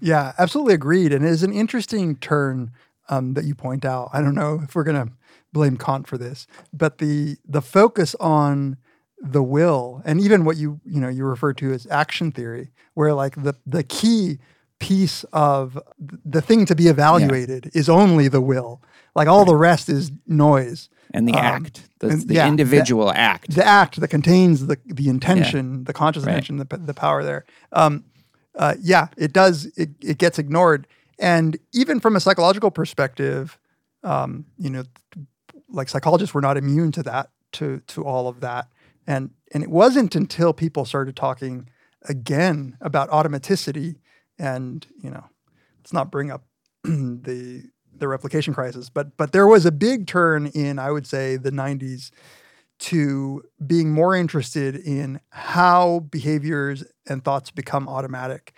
Yeah, absolutely agreed. And it is an interesting turn um, that you point out. I don't know if we're going to blame Kant for this, but the the focus on the will and even what you you know you refer to as action theory, where like the the key piece of the thing to be evaluated is only the will. Like all the rest is noise. and the Um, act the, and the yeah, the- individual act the act that contains the the intention, the conscious Right. intention, the, the power there. Um, uh, yeah, it does. It, it gets ignored, and even from a psychological perspective, um, you know, like psychologists were not immune to that, to to all of that, and and it wasn't until people started talking again about automaticity, and you know, let's not bring up the the replication crisis, but but there was a big turn in I would say the '90s to being more interested in how behaviors and thoughts become automatic.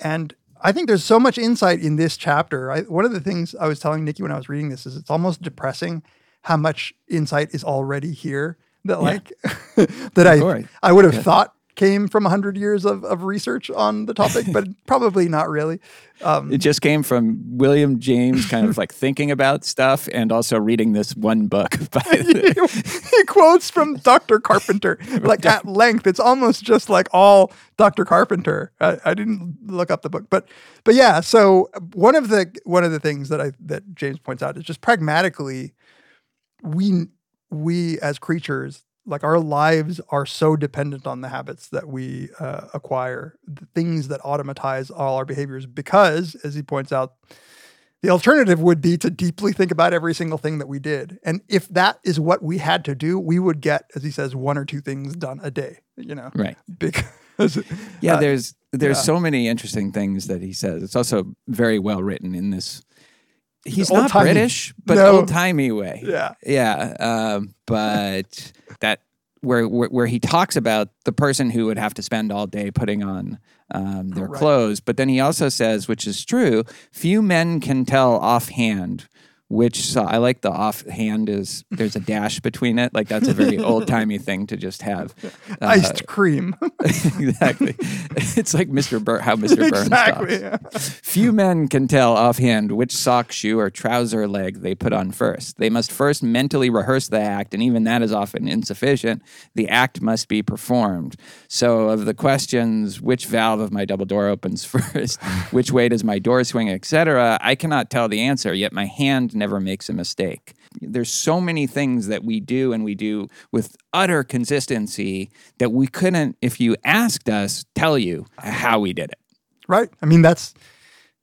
And I think there's so much insight in this chapter. I, one of the things I was telling Nikki when I was reading this is it's almost depressing how much insight is already here that like that I course. I would have thought came from 100 years of, of research on the topic, but probably not really. Um, It just came from William James kind of like thinking about stuff and also reading this one book by he quotes from Dr. Carpenter, like at length. It's almost just like all Dr. Carpenter. I, I didn't look up the book, but but yeah. So one of the one of the things that I that James points out is just pragmatically, we we as creatures like our lives are so dependent on the habits that we uh, acquire, the things that automatize all our behaviors. Because, as he points out, the alternative would be to deeply think about every single thing that we did. And if that is what we had to do, we would get, as he says, one or two things done a day, you know? Right. Because, Yeah, uh, there's there's yeah. so many interesting things that he says. It's also very well written in this. He's not British, but No. old timey way. Yeah. yeah. Um, but that where, where where he talks about the person who would have to spend all day putting on um, their Right. clothes, but then he also says, which is true, few men can tell offhand. Which so I like the offhand is there's a dash between it. Like that's a very old timey thing to just have. Uh, iced cream. exactly. It's like Mr. Bur- how Mr. Burns exactly. talks. yeah. Few men can tell offhand which sock, shoe, or trouser leg they put on first. They must first mentally rehearse the act, and even that is often insufficient. The act must be performed. So, of the questions, which valve of my double door opens first, which way does my door swing, etc., I cannot tell the answer, yet my hand never makes a mistake. There's so many things that we do and we do with utter consistency that we couldn't, if you asked us, tell you how we did it. Right. I mean, that's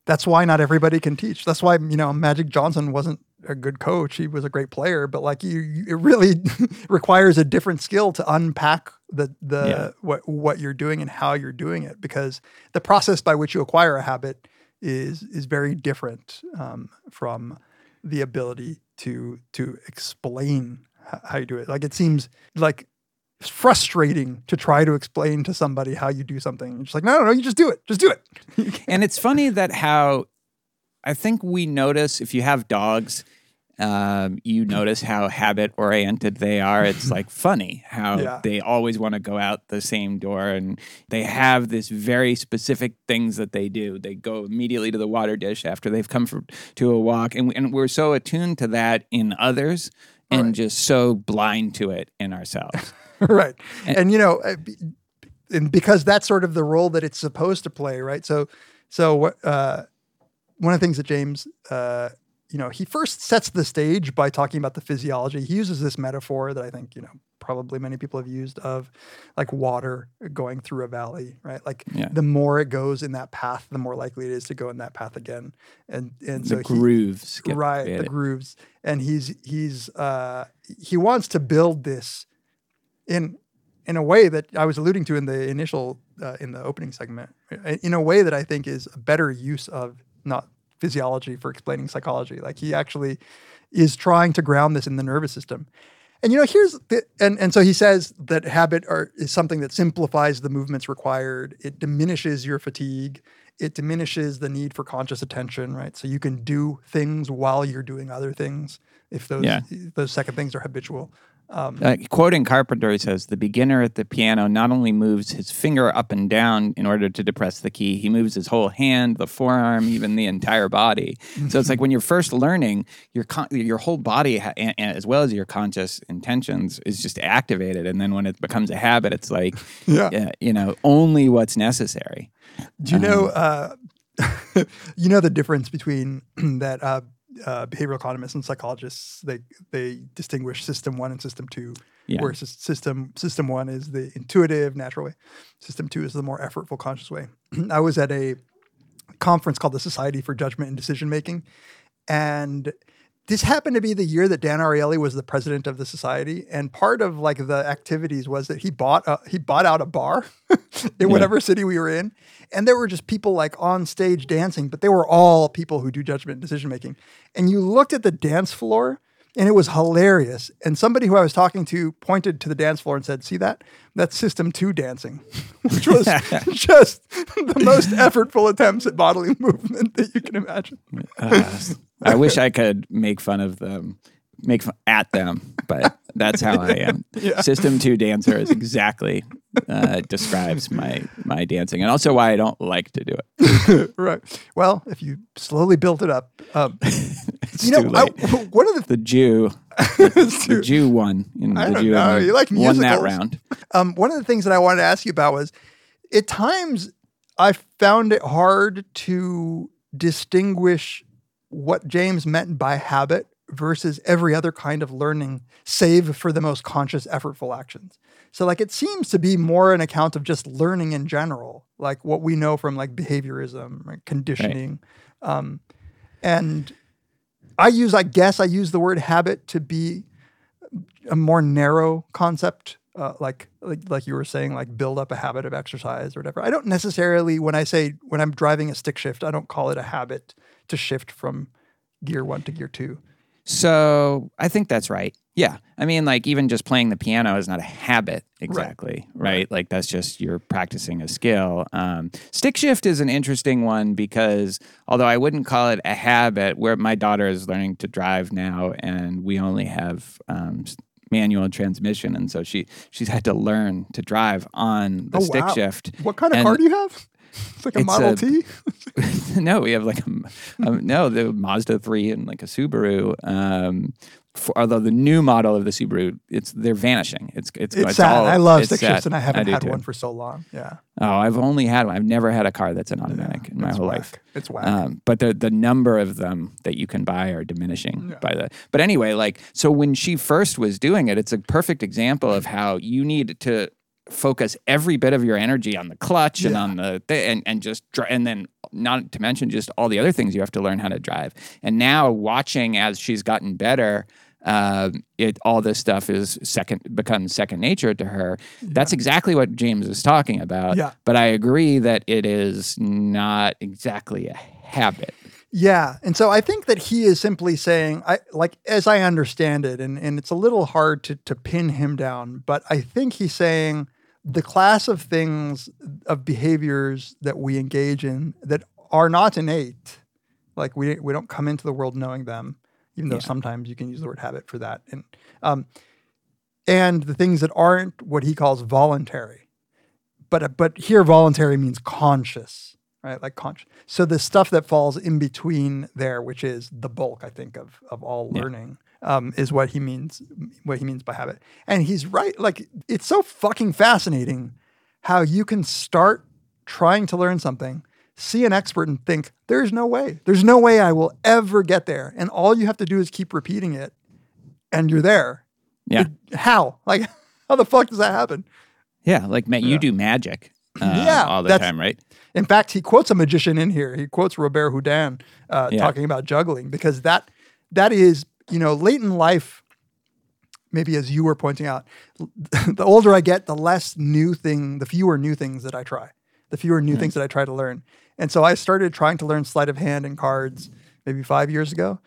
that's why not everybody can teach. That's why you know Magic Johnson wasn't a good coach. He was a great player, but like you, you it really requires a different skill to unpack the the Yeah. what what you're doing and how you're doing it because the process by which you acquire a habit is is very different um, from the ability to to explain how you do it. Like it seems like frustrating to try to explain to somebody how you do something. Just like, no, no, no, you just do it. Just do it. and it's funny that how I think we notice if you have dogs, um, you notice how habit oriented they are. It's like funny how Yeah. they always want to go out the same door and they have this very specific things that they do. They go immediately to the water dish after they've come from, to a walk. And, and we're so attuned to that in others and Right. just so blind to it in ourselves. right. And, you know, uh, and because that's sort of the role that it's supposed to play, right? So, so what? Uh, one of the things that James, uh, you know, he first sets the stage by talking about the physiology. He uses this metaphor that I think you know probably many people have used of like water going through a valley, right? Like Yeah. the more it goes in that path, the more likely it is to go in that path again. And and the so he, grooves. get right the added. grooves and he's he's uh he wants to build this in in a way that i was alluding to in the initial uh, in the opening segment in a way that i think is a better use of not physiology for explaining psychology. Like he actually is trying to ground this in the nervous system. And you know here's the, and and so he says that habit are, is something that simplifies the movements required. It diminishes your fatigue. It diminishes the need for conscious attention right? So you can do things while you're doing other things if those Yeah. those second things are habitual Uh, quoting Carpenter, he says, The beginner at the piano not only moves his finger up and down in order to depress the key, he moves his whole hand, the forearm, even the entire body. So it's like when you're first learning, your, con- your whole body, ha- and, and as well as your conscious intentions, is just activated. And then when it becomes a habit, it's like, Yeah. uh, you know, only what's necessary. Do you know? Uh, you know the difference between that uh, behavioral economists and psychologists. They they distinguish system one and system two. Yeah. Where system system one is the intuitive, natural way. System two is the more effortful, conscious way. I was at a conference called the Society for Judgment and Decision Making, and this happened to be the year that Dan Ariely was the president of the society, and part of like the activities was that he bought a, he bought out a bar in whatever city we were in, and there were just people like on stage dancing, but they were all people who do judgment and decision making. And you looked at the dance floor, and it was hilarious. And somebody who I was talking to pointed to the dance floor and said, "See that? That's System Two dancing," which was just the most effortful attempts at bodily movement that you can imagine. Uh, I wish I could make fun of them, make fun at them, but that's how I am. System two dancer is exactly uh, describes my my dancing, and also why I don't like to do it. right. Well, if you slowly built it up, um, you know, I, one of the the Jew, the Jew won. And I the don't Jew know. You like won that musicals. round. Um, one of the things that I wanted to ask you about was at times I found it hard to distinguish what James meant by habit versus every other kind of learning, save for the most conscious, effortful actions. So, like, it seems to be more an account of just learning in general, like what we know from like behaviorism, right, conditioning. Um, and I use, I guess, I use the word habit to be a more narrow concept, uh, like, like like you were saying, like build up a habit of exercise or whatever. I don't necessarily when I say when I'm driving a stick shift, I don't call it a habit to shift from gear one to gear two. So I think that's right. Yeah. I mean, like even just playing the piano is not a habit exactly, right? Like that's just you're practicing a skill. Um, stick shift is an interesting one because although I wouldn't call it a habit, where my daughter is learning to drive now, and we only have um, manual transmission, and so she she's had to learn to drive on the Oh, stick wow. shift. What kind of And- car do you have? It's like a It's Model a- T. no, we have like a, um, no the Mazda three and like a Subaru. Um, for, although the new model of the Subaru, it's they're vanishing. It's it's It's, it's sad. all- I love stick shifts, and I haven't do had too. one for so long. Yeah, Oh, I've only had one. I've never had a car that's an automatic in my whole whack. life. It's whack. Um, but the the number of them that you can buy are diminishing by the. But anyway, like so when she first was doing it, it's a perfect example of how you need to focus every bit of your energy on the clutch and on the th- and and just dri- and then not to mention just all the other things you have to learn how to drive. And now watching as she's gotten better. Um, it all this stuff is second becomes second nature to her. That's exactly what James is talking about. Yeah. But I agree that it is not exactly a habit. Yeah. And so I think that he is simply saying, I like as I understand it, and, and it's a little hard to to pin him down, but I think he's saying the class of things of behaviors that we engage in that are not innate, like we we don't come into the world knowing them, even though Yeah. sometimes you can use the word habit for that. And um and the things that aren't what he calls voluntary. But but here voluntary means conscious right? Like conscious. So the stuff that falls in between there, which is the bulk, I think, of of all learning, um, is what he means. What he means by habit, and he's right. Like it's so fucking fascinating how you can start trying to learn something, see an expert, and think, "There's no way. There's no way I will ever get there." And all you have to do is keep repeating it, and you're there. Yeah. How? Like, how the fuck does that happen? Yeah, like ma- you do magic uh, Yeah, all the time, right? In fact, he quotes a magician in here. He quotes Robert Houdin uh, Yeah. talking about juggling because that that is you know late in life. Maybe as you were pointing out, the older I get, the less new thing, the fewer new things that I try, the fewer new mm-hmm. things that I try to learn. And so I started trying to learn sleight of hand and cards maybe five years ago,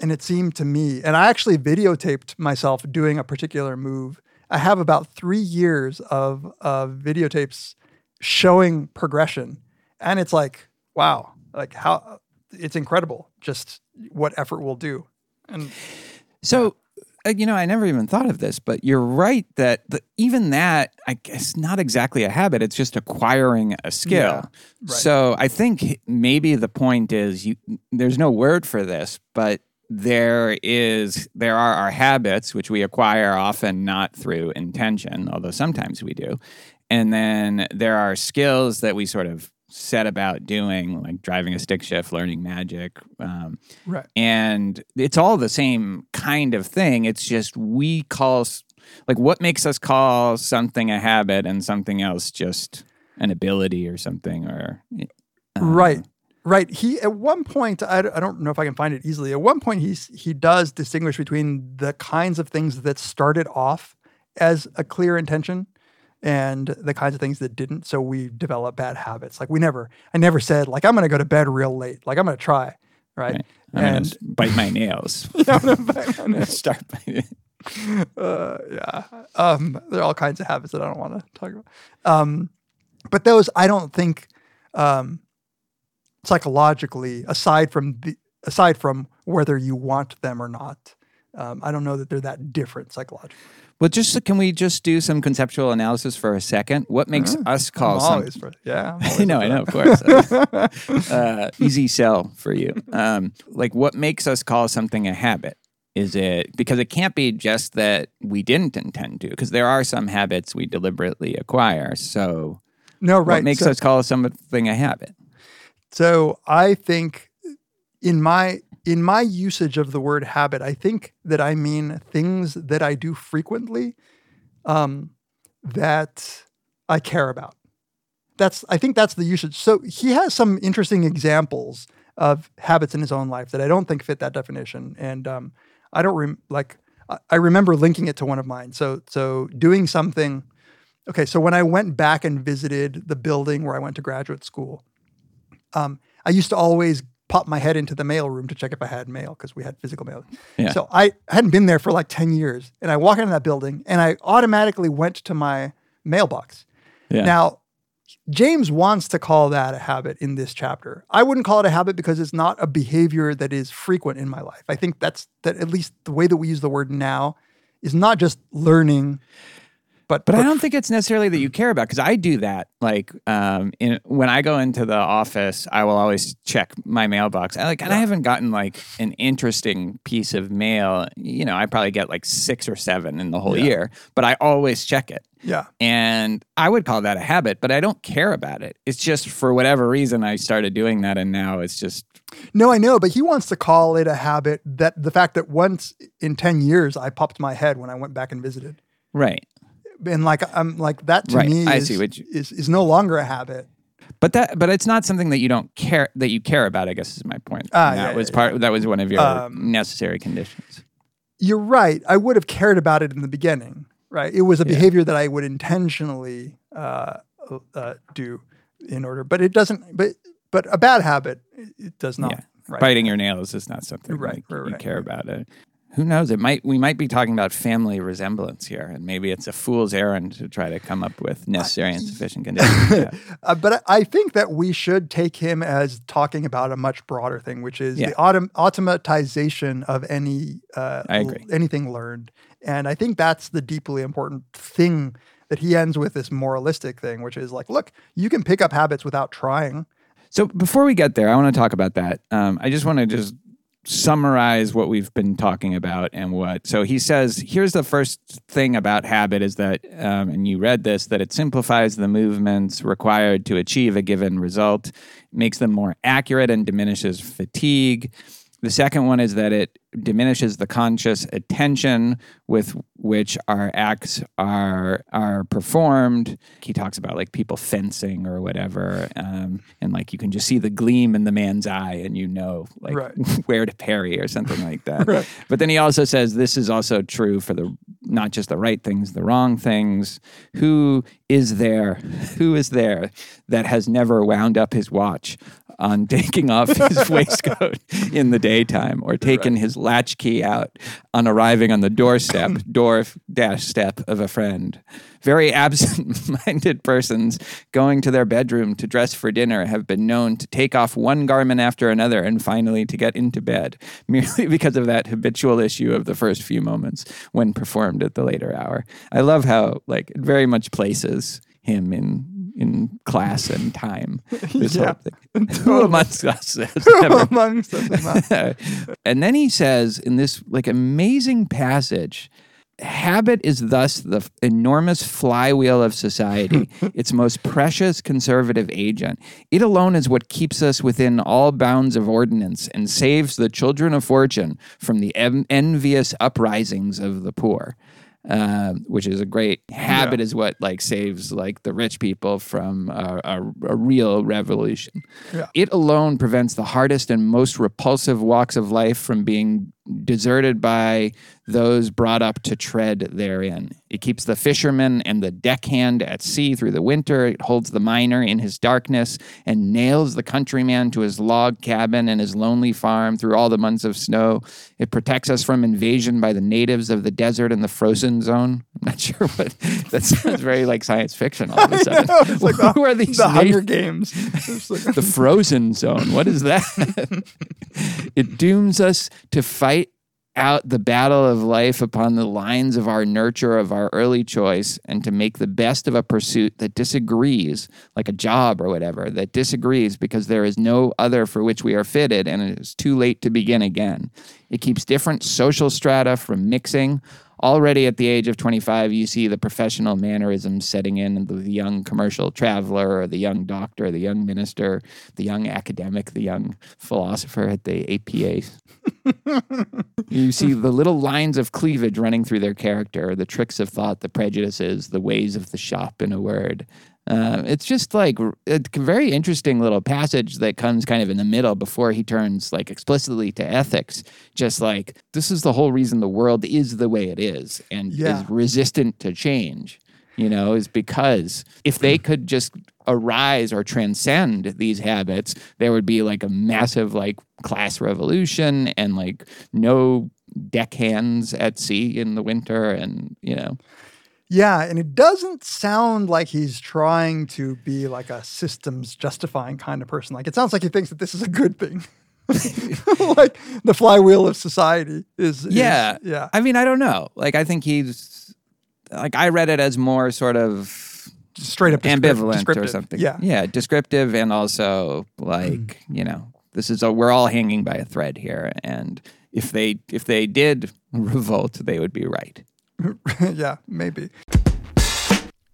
and it seemed to me, and I actually videotaped myself doing a particular move. I have about three years of of videotapes showing progression and it's like wow like how it's incredible just what effort will do and So, uh, you know, I never even thought of this, but you're right that the, even that, I guess, not exactly a habit. It's just acquiring a skill. Yeah, right. So I think maybe the point is you. There's no word for this, but there is there are our habits which we acquire often not through intention, although sometimes we do, and then there are skills that we sort of set about doing, like driving a stick shift, learning magic. Um, right. and it's all the same kind of thing. It's just we call like what makes us call something a habit and something else just an ability or something or uh, right. Right. He at one point I, I don't know if i can find it easily at one point he's he does distinguish between the kinds of things that started off as a clear intention and the kinds of things that didn't so we develop bad habits like we never i never said like i'm going to go to bed real late like i'm going to try right? Right. I'm And s- bite my nails. Start biting. uh, yeah, um, there are all kinds of habits that I don't want to talk about. Um, but those I don't think um, psychologically, aside from the aside from whether you want them or not, um, I don't know that they're that different psychologically. Well, just can we just do some conceptual analysis for a second? What makes us call I'm some? for, yeah, I know, I know, of course. uh, easy sell for you. Um, like, what makes us call something a habit? Is it because it can't be just that we didn't intend to? Because there are some habits we deliberately acquire. So, No, right. what makes so, us call something a habit? so I think in my in my usage of the word habit, I think that I mean things that I do frequently um, that I care about. That's I think that's the usage. So he has some interesting examples of habits in his own life that I don't think fit that definition, and um, I don't rem- like. I- remember linking it to one of mine. So so doing something. Okay, so when I went back and visited the building where I went to graduate school, um, I used to always pop my head into the mail room to check if I had mail because we had physical mail. Yeah. So I hadn't been there for like 10 years. And I walk into that building and I automatically went to my mailbox. Yeah. Now, James wants to call that a habit in this chapter. I wouldn't call it a habit because it's not a behavior that is frequent in my life. I think that's that at least the way that we use the word now is not just learning, but But I don't think it's necessarily that you care about because I do that. Like um, in, when I go into the office, I will always check my mailbox. I like, and I haven't gotten like an interesting piece of mail. You know, I probably get like six or seven in the whole year, but I always check it. yeah. And I would call that a habit, but I don't care about it. It's just for whatever reason I started doing that, and now it's just No, I know, but he wants to call it a habit that the fact that once in 10 years I popped my head when I went back and visited. right. And like I'm like that to Right, me is, you- is is no longer a habit. But that, but it's not something that you don't care that you care about. I guess is my point. And that yeah, was yeah, part. That was one of your Um, necessary conditions. You're right. I would have cared about it in the beginning, right? It was a behavior that I would intentionally uh, uh, do in order, but it doesn't. But but a bad habit, it, does not. Yeah. Right. Biting your nails is not something Right, like right, you right, care about it. Who knows? It might we might be talking about family resemblance here, and maybe it's a fool's errand to try to come up with necessary and sufficient conditions. Uh, but I think that we should take him as talking about a much broader thing, which is Yeah. the autom- automatization of any uh, I agree. l- anything learned, and I think that's the deeply important thing that he ends with this moralistic thing, which is like, look, you can pick up habits without trying. So before we get there, I want to talk about that. Um, I just want to just summarize what we've been talking about and what. So he says, here's the first thing about habit is that, um, and you read this, that it simplifies the movements required to achieve a given result, makes them more accurate, and diminishes fatigue. The second one is that it diminishes the conscious attention with which our acts are are performed. He talks about like people fencing or whatever, um, and like you can just see the gleam in the man's eye, and you know like Right. where to parry or something like that. But then he also says this is also true for the not just the right things, the wrong things. Who is there? Who is there that has never wound up his watch on taking off his waistcoat in the daytime or taken his latchkey out on arriving on the doorstep, door dash step of a friend? Very absent minded persons going to their bedroom to dress for dinner have been known to take off one garment after another and finally to get into bed, merely because of that habitual issue of the first few moments when performed at the later hour. I love how, like, it very much places him in. In class and time, this Yeah. whole thing. Who amongst us never Amongst us, and then he says in this like amazing passage habit is thus the enormous flywheel of society its most precious conservative agent it alone is what keeps us within all bounds of ordinance and saves the children of fortune from the en- envious uprisings of the poor um, which is a great habit is what like saves like the rich people from a, a, a real revolution Yeah. it alone prevents the hardest and most repulsive walks of life from being deserted by those brought up to tread therein. It keeps the fisherman and the deckhand at sea through the winter. It holds the miner in his darkness and nails the countryman to his log cabin and his lonely farm through all the months of snow. It protects us from invasion by the natives of the desert and the frozen zone. I'm not sure what that sounds very like science fiction all of a sudden. It's like the, Who are these the Hunger Games. The frozen zone. What is that? it dooms us to fight out the battle of life upon the lines of our nurture of our early choice and to make the best of a pursuit that disagrees, like a job or whatever, that disagrees because there is no other for which we are fitted and it is too late to begin again. It keeps different social strata from mixing. Already at the age of 25, you see the professional mannerisms setting in the young commercial traveler or the young doctor, the young minister, the young academic, the young philosopher at the APA. you see the little lines of cleavage running through their character, the tricks of thought, the prejudices, the ways of the shop, in a word. Uh, it's just like a very interesting little passage that comes kind of in the middle before he turns like explicitly to ethics. Just like this is the whole reason the world is the way it is and Yeah. is resistant to change. You know, is because if they could just arise or transcend these habits, there would be like a massive like class revolution and like no deckhands at sea in the winter and you know Yeah, and it doesn't sound like he's trying to be like a systems justifying kind of person. Like it sounds like he thinks that this is a good thing. like the flywheel of society is, is- Yeah. yeah. I mean, I don't know. Like, I think he's like I read it as more sort of straight up ambivalent or something. Yeah. yeah, descriptive and also hmm. like you know, this is a we're all hanging by a thread here, and if they if they did revolt, they would be right. yeah, maybe.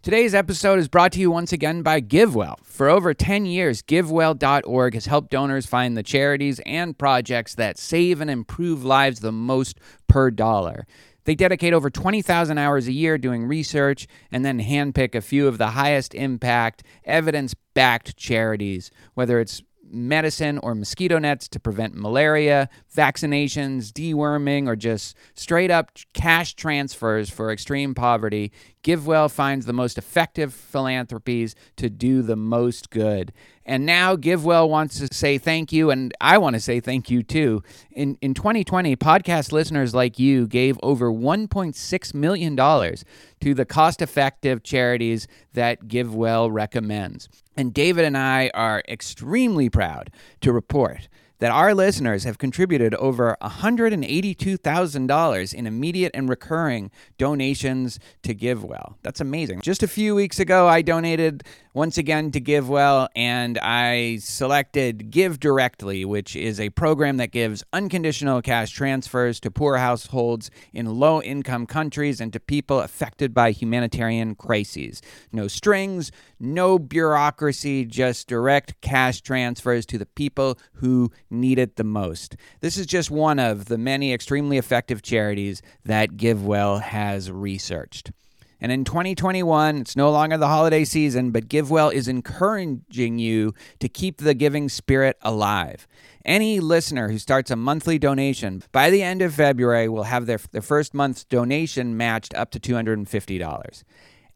Today's episode is brought to you once again by GiveWell. For over 10 years, GiveWell.org has helped donors find the charities and projects that save and improve lives the most per dollar. They dedicate over 20,000 hours a year doing research and then handpick a few of the highest impact, evidence backed charities, whether it's medicine or mosquito nets to prevent malaria, vaccinations, deworming, or just straight up cash transfers for extreme poverty, GiveWell finds the most effective philanthropies to do the most good. And now GiveWell wants to say thank you, and I want to say thank you too. In, in 2020, podcast listeners like you gave over $1.6 million to the cost effective charities that GiveWell recommends. And David and I are extremely proud to report that our listeners have contributed over $182,000 in immediate and recurring donations to GiveWell. That's amazing. Just a few weeks ago, I donated once again to GiveWell and I selected Give Directly, which is a program that gives unconditional cash transfers to poor households in low income countries and to people affected by humanitarian crises. No strings, no bureaucracy, just direct cash transfers to the people who need it the most. This is just one of the many extremely effective charities that GiveWell has researched. And in 2021, it's no longer the holiday season, but GiveWell is encouraging you to keep the giving spirit alive. Any listener who starts a monthly donation by the end of February will have their, their first month's donation matched up to $250.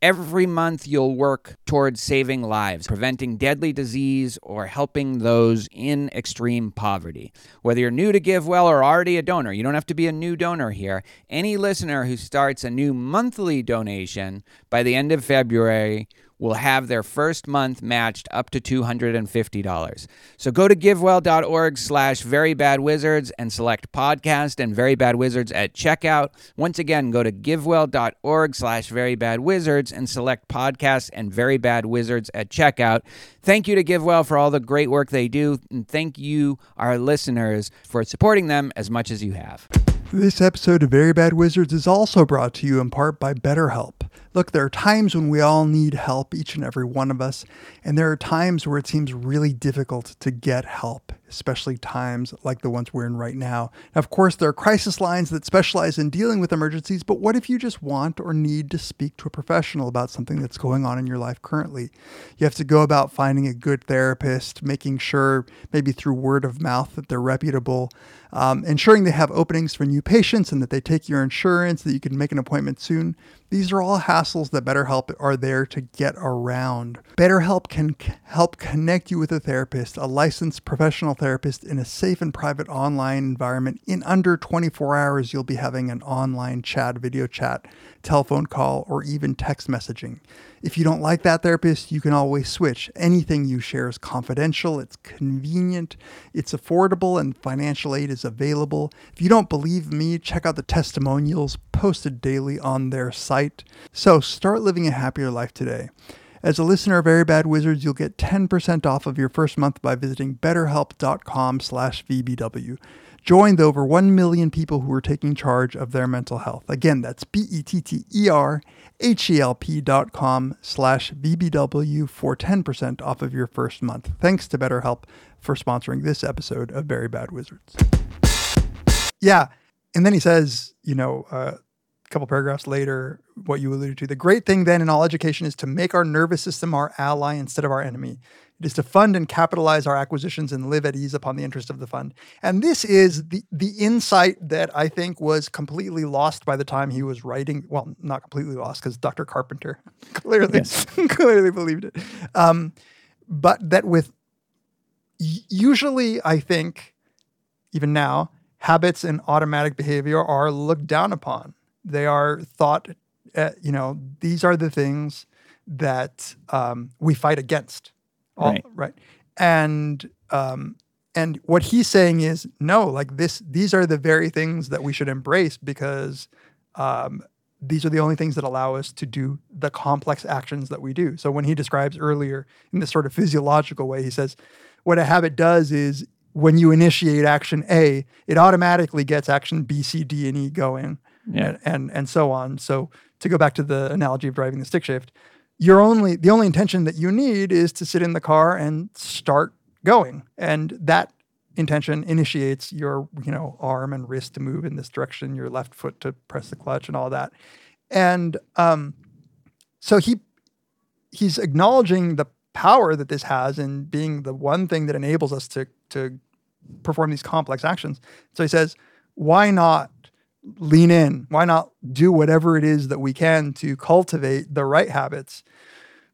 Every month, you'll work towards saving lives, preventing deadly disease, or helping those in extreme poverty. Whether you're new to GiveWell or already a donor, you don't have to be a new donor here. Any listener who starts a new monthly donation by the end of February will have their first month matched up to $250. So go to givewell.org slash verybadwizards and select podcast and Very Bad Wizards at checkout. Once again, go to givewell.org slash verybadwizards and select podcast and Very Bad Wizards at checkout. Thank you to GiveWell for all the great work they do, and thank you, our listeners, for supporting them as much as you have. This episode of Very Bad Wizards is also brought to you in part by BetterHelp. Look, there are times when we all need help, each and every one of us, and there are times where it seems really difficult to get help. Especially times like the ones we're in right now. Now, of course, there are crisis lines that specialize in dealing with emergencies, but what if you just want or need to speak to a professional about something that's going on in your life currently? You have to go about finding a good therapist, making sure, maybe through word of mouth, that they're reputable, um, ensuring they have openings for new patients and that they take your insurance, that you can make an appointment soon. These are all hassles that BetterHelp are there to get around. BetterHelp can c- help connect you with a therapist, a licensed professional therapist in a safe and private online environment. In under 24 hours, you'll be having an online chat, video chat, telephone call, or even text messaging. If you don't like that therapist, you can always switch. Anything you share is confidential, it's convenient, it's affordable, and financial aid is available. If you don't believe me, check out the testimonials posted daily on their site. So start living a happier life today. As a listener of Very Bad Wizards, you'll get 10% off of your first month by visiting betterhelp.com slash VBW. Join the over 1 million people who are taking charge of their mental health. Again, that's B-E-T-T-E-R H-E-L-P dot com slash VBW for 10% off of your first month. Thanks to BetterHelp for sponsoring this episode of Very Bad Wizards. Yeah. And then he says, you know, uh, couple paragraphs later, what you alluded to. The great thing then in all education is to make our nervous system our ally instead of our enemy. It is to fund and capitalize our acquisitions and live at ease upon the interest of the fund. And this is the the insight that I think was completely lost by the time he was writing. Well, not completely lost because Dr. Carpenter clearly clearly believed it. Um, but that with usually, I think even now, habits and automatic behavior are looked down upon. They are thought, uh, you know, these are the things that um, we fight against. All- Right. right. And um, and what he's saying is no, like this. These are the very things that we should embrace because um, these are the only things that allow us to do the complex actions that we do. So when he describes earlier in this sort of physiological way, he says what a habit does is when you initiate action A, it automatically gets action B, C, D, and E going, Yeah. and, and and so on. So to go back to the analogy of driving the stick shift, you're only the only intention that you need is to sit in the car and start going, and that intention initiates your you know arm and wrist to move in this direction, your left foot to press the clutch, and all that. And um, so he he's acknowledging the power that this has in being the one thing that enables us to to perform these complex actions. So he says, why not lean in? Why not do whatever it is that we can to cultivate the right habits?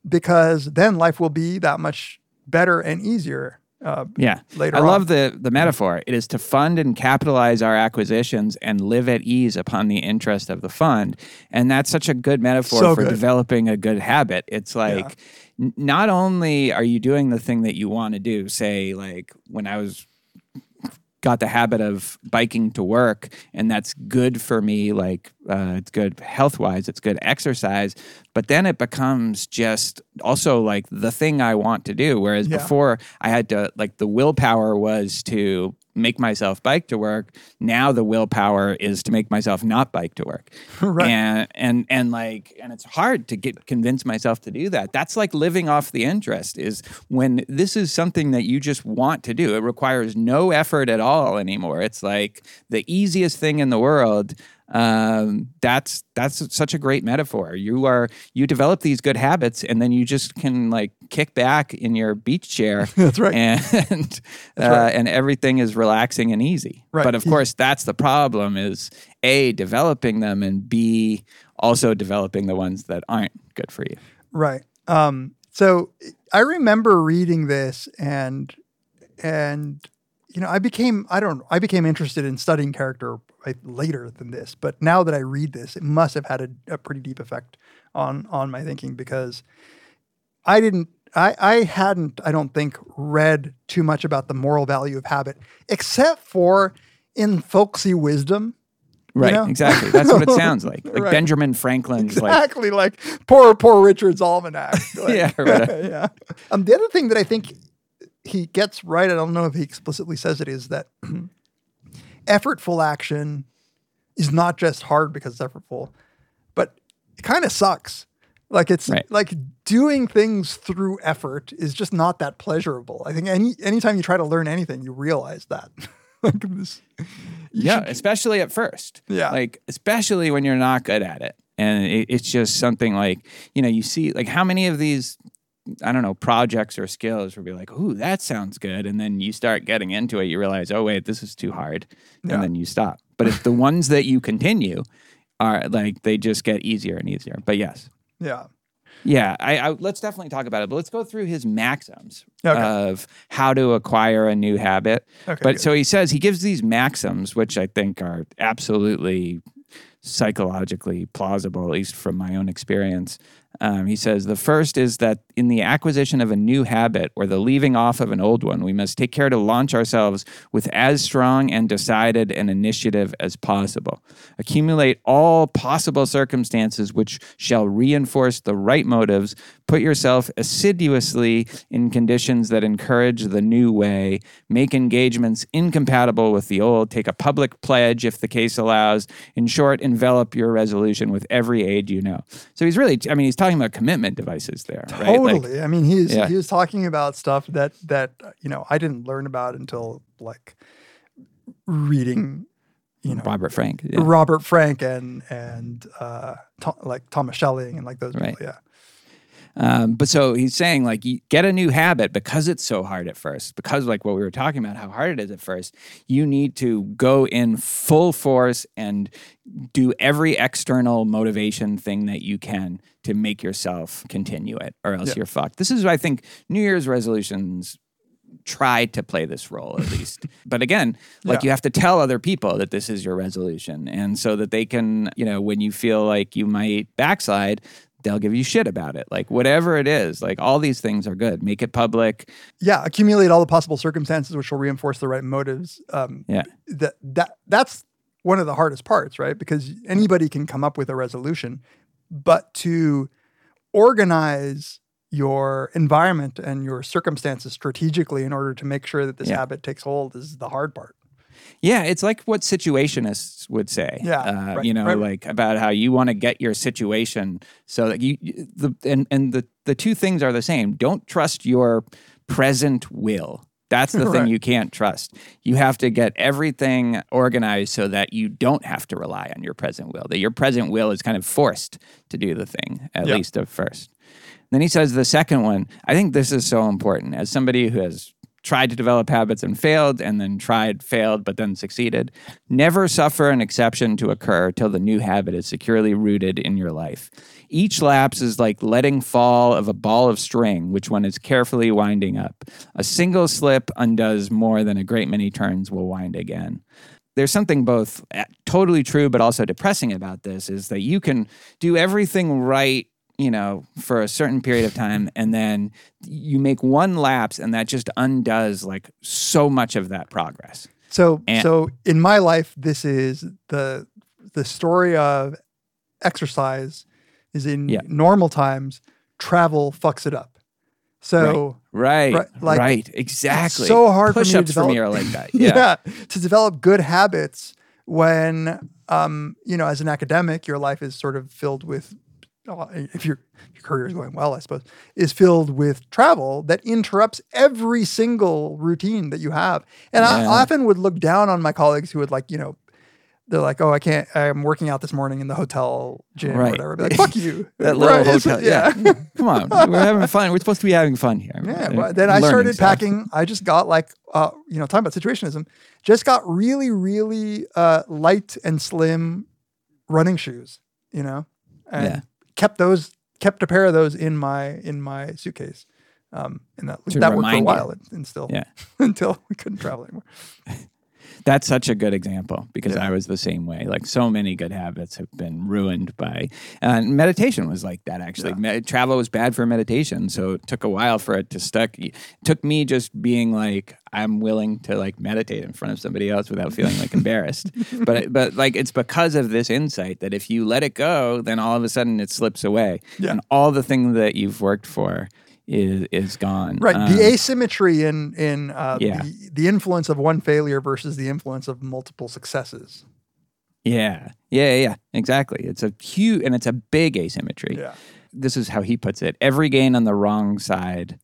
Because then life will be that much better and easier. Uh, Yeah. Later I on. love the the metaphor. It is to fund and capitalize our acquisitions and live at ease upon the interest of the fund. And that's such a good metaphor So for good. developing a good habit. It's like n- not only are you doing the thing that you want to do, say like when I was got the habit of biking to work and that's good for me like uh, it's good health wise it's good exercise but then it becomes just also like the thing i want to do whereas Yeah. before i had to like the willpower was to make myself bike to work now the willpower is to make myself not bike to work. Right. and and and like and it's hard to get convince myself to do that. That's like living off the interest is when this is something that you just want to do. It requires no effort at all anymore. It's like the easiest thing in the world um, that's that's such a great metaphor you are you develop these good habits and then you just can like kick back in your beach chair That's right. and uh, right. and everything is relaxing and easy Right. but of course that's the problem is a developing them and b also developing the ones that aren't good for you Right. Um, so I remember reading this and and you know I became I don't I became interested in studying character like, later than this, but now that I read this, it must have had a, a pretty deep effect on on my thinking because I didn't I, I hadn't I don't think read too much about the moral value of habit except for in folksy wisdom. right know? exactly that's what it sounds like like Right. benjamin franklin's like Exactly like poor poor Richard's almanac. Like, Yeah, right. yeah. Um, the other thing that I think he gets right, I don't know if he explicitly says it, is that effortful action is not just hard because it's effortful, but it kind of sucks Like it's Right. like doing things through effort is just not that pleasurable. I think any anytime you try to learn anything, you realize that. like this, yeah, should- especially at first. Yeah. Like, especially when you're not good at it. And it, it's just something like, you know, you see, like, how many of these, I don't know, projects or skills will be like, ooh, that sounds good. And then you start getting into it, you realize, oh, wait, this is too hard. Yeah. And then you stop. But if the ones that you continue are like, they just get easier and easier. But yes. yeah. Yeah, I, I let's definitely talk about it. But let's go through his maxims Okay. of how to acquire a new habit. Okay, but good. so he says he gives these maxims, which I think are absolutely psychologically plausible, at least from my own experience. Um, he says the first is that in the acquisition of a new habit or the leaving off of an old one, we must take care to launch ourselves with as strong and decided an initiative as possible. Accumulate all possible circumstances which shall reinforce the right motives. Put yourself assiduously in conditions that encourage the new way. Make engagements incompatible with the old. Take a public pledge if the case allows. In short, envelop your resolution with every aid you know. So he's really, I mean, he's talking about commitment devices there, right? Like- Totally. I mean, he's Yeah. he was talking about stuff that that you know I didn't learn about until like reading, you know, Robert Frank. yeah. Robert Frank and and uh, like Thomas Schelling and like those Right. people. Yeah. Um, but so he's saying like you get a new habit because it's so hard at first, because like what we were talking about, how hard it is at first. You need to go in full force and do every external motivation thing that you can to make yourself continue it, or else Yeah. you're fucked. This is, I think, New Year's resolutions try to play this role at least. but again, like Yeah. you have to tell other people that this is your resolution. And so that they can, you know, when you feel like you might backslide, they'll give you shit about it. Like whatever it is, like all these things are good. Make it public. yeah accumulate all the possible circumstances which will reinforce the right motives um Yeah. that that that's one of the hardest parts right because anybody can come up with a resolution but to organize your environment and your circumstances strategically in order to make sure that this Yeah. habit takes hold is the hard part Yeah, it's like what situationists would say. Yeah, uh, right, you know, right. like about how you want to get your situation so that you the and and the the two things are the same. Don't trust your present will. That's the thing you can't trust. You have to get everything organized so that you don't have to rely on your present will. That your present will is kind of forced to do the thing at Yeah. least at first. Then he says the second one, I think this is so important. As somebody who has tried to develop habits and failed, and then tried, failed, but then succeeded, never suffer an exception to occur till the new habit is securely rooted in your life. Each lapse is like letting fall of a ball of string, which one is carefully winding up. A single slip undoes more than a great many turns will wind again there's something both uh, totally true but also depressing about this is that you can do everything right you know for a certain period of time and then you make one lapse and that just undoes like so much of that progress. So And- so in my life, this is the the story of exercise is in Yeah. normal times, travel fucks it up. So right. Right, right, like, exactly. so hard for me to push-ups for me are develop- like that. Yeah, to develop good habits when um you know as an academic your life is sort of filled with if your your career is going well I suppose is filled with travel that interrupts every single routine that you have and I often would look down on my colleagues who would like you know they're like oh I can't I'm working out this morning in the hotel gym or Right. whatever be like fuck you that little Right, hotel yeah. come on we're having fun we're supposed to be having fun here Yeah, but then I started stuff. packing. I just got like, uh, you know, talking about situationism. Just got really, really uh, light and slim running shoes. You know, and Yeah. Kept those, kept a pair of those in my in my suitcase. Um, and that To that worked for a you. while, and, and still, Yeah. until we couldn't travel anymore. That's such a good example because I was the same way. Like so many good habits have been ruined by, and meditation was like that actually. Me- travel was bad for meditation, so it took a while for it to stuck. It took me just being like, I'm willing to like meditate in front of somebody else without feeling like embarrassed. but but like it's because of this insight that if you let it go, then all of a sudden it slips away, Yeah. and all the thing that you've worked for is is gone. Right, Um, the asymmetry in in uh, Yeah. the, the influence of one failure versus the influence of multiple successes. Yeah, yeah, yeah, yeah, exactly. It's a huge and it's a big asymmetry. Yeah. this is how he puts it every gain on the wrong side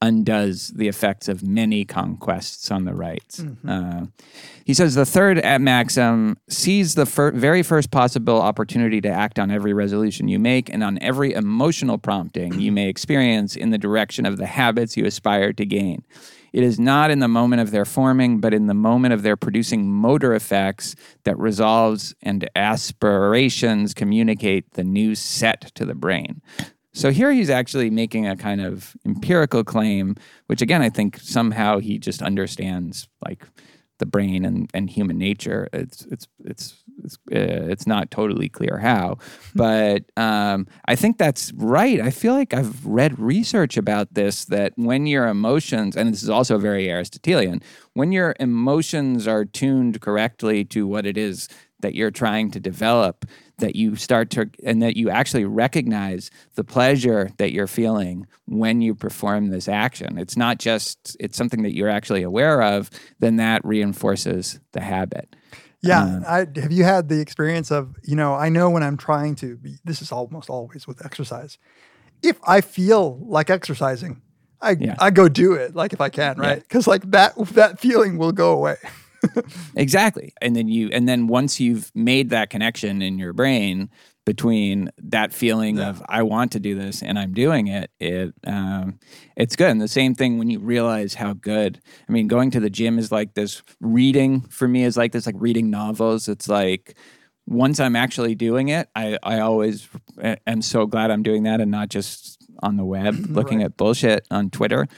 undoes the effects of many conquests on the right. Uh, he says the third at maxim sees the fir- very first possible opportunity to act on every resolution you make and on every emotional prompting you may experience in the direction of the habits you aspire to gain. It is not in the moment of their forming, but in the moment of their producing motor effects that resolves and aspirations communicate the new set to the brain. So here he's actually making a kind of empirical claim, which again, I think somehow he just understands like the brain and, and human nature. It's it's it's it's uh, it's not totally clear how, but um, I think that's right. I feel like I've read research about this that when your emotions, and this is also very Aristotelian, when your emotions are tuned correctly to what it is that you're trying to develop, that you start to, and that you actually recognize the pleasure that you're feeling when you perform this action. It's not just, it's something that you're actually aware of, then that reinforces the habit. Yeah, um, I, have you had the experience of you know I know when I'm trying to be, this is almost always with exercise. If I feel like exercising, I Yeah. I go do it like if I can, right? Because like that that feeling will go away. Exactly. And then you and then once you've made that connection in your brain between that feeling of I want to do this and I'm doing it, it um, it's good. And the same thing when you realize how good. I mean, going to the gym is like this. Reading for me is like this. Like reading novels. It's like once I'm actually doing it, I I always am so glad I'm doing that and not just on the web looking at bullshit on Twitter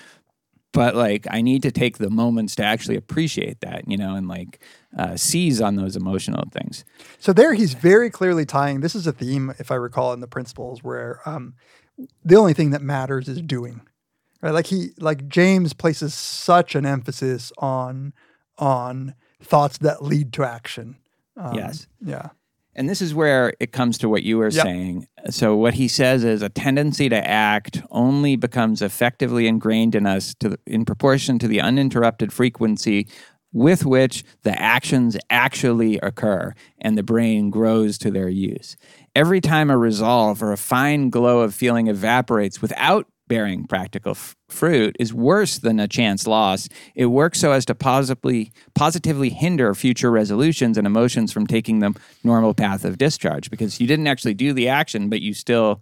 but like I need to take the moments to actually appreciate that, you know, and like uh, seize on those emotional things. So there, he's very clearly tying. This is a theme, if I recall, in the principles where um, the only thing that matters is doing, right? Like he, like James places such an emphasis on on thoughts that lead to action. Um, Yes. Yeah. And this is where it comes to what you were Yep. saying. So what he says is a tendency to act only becomes effectively ingrained in us to in proportion to the uninterrupted frequency with which the actions actually occur and the brain grows to their use. Every time a resolve or a fine glow of feeling evaporates without bearing practical f- fruit is worse than a chance loss. It works so as to positively positively hinder future resolutions and emotions from taking the normal path of discharge because you didn't actually do the action, but you still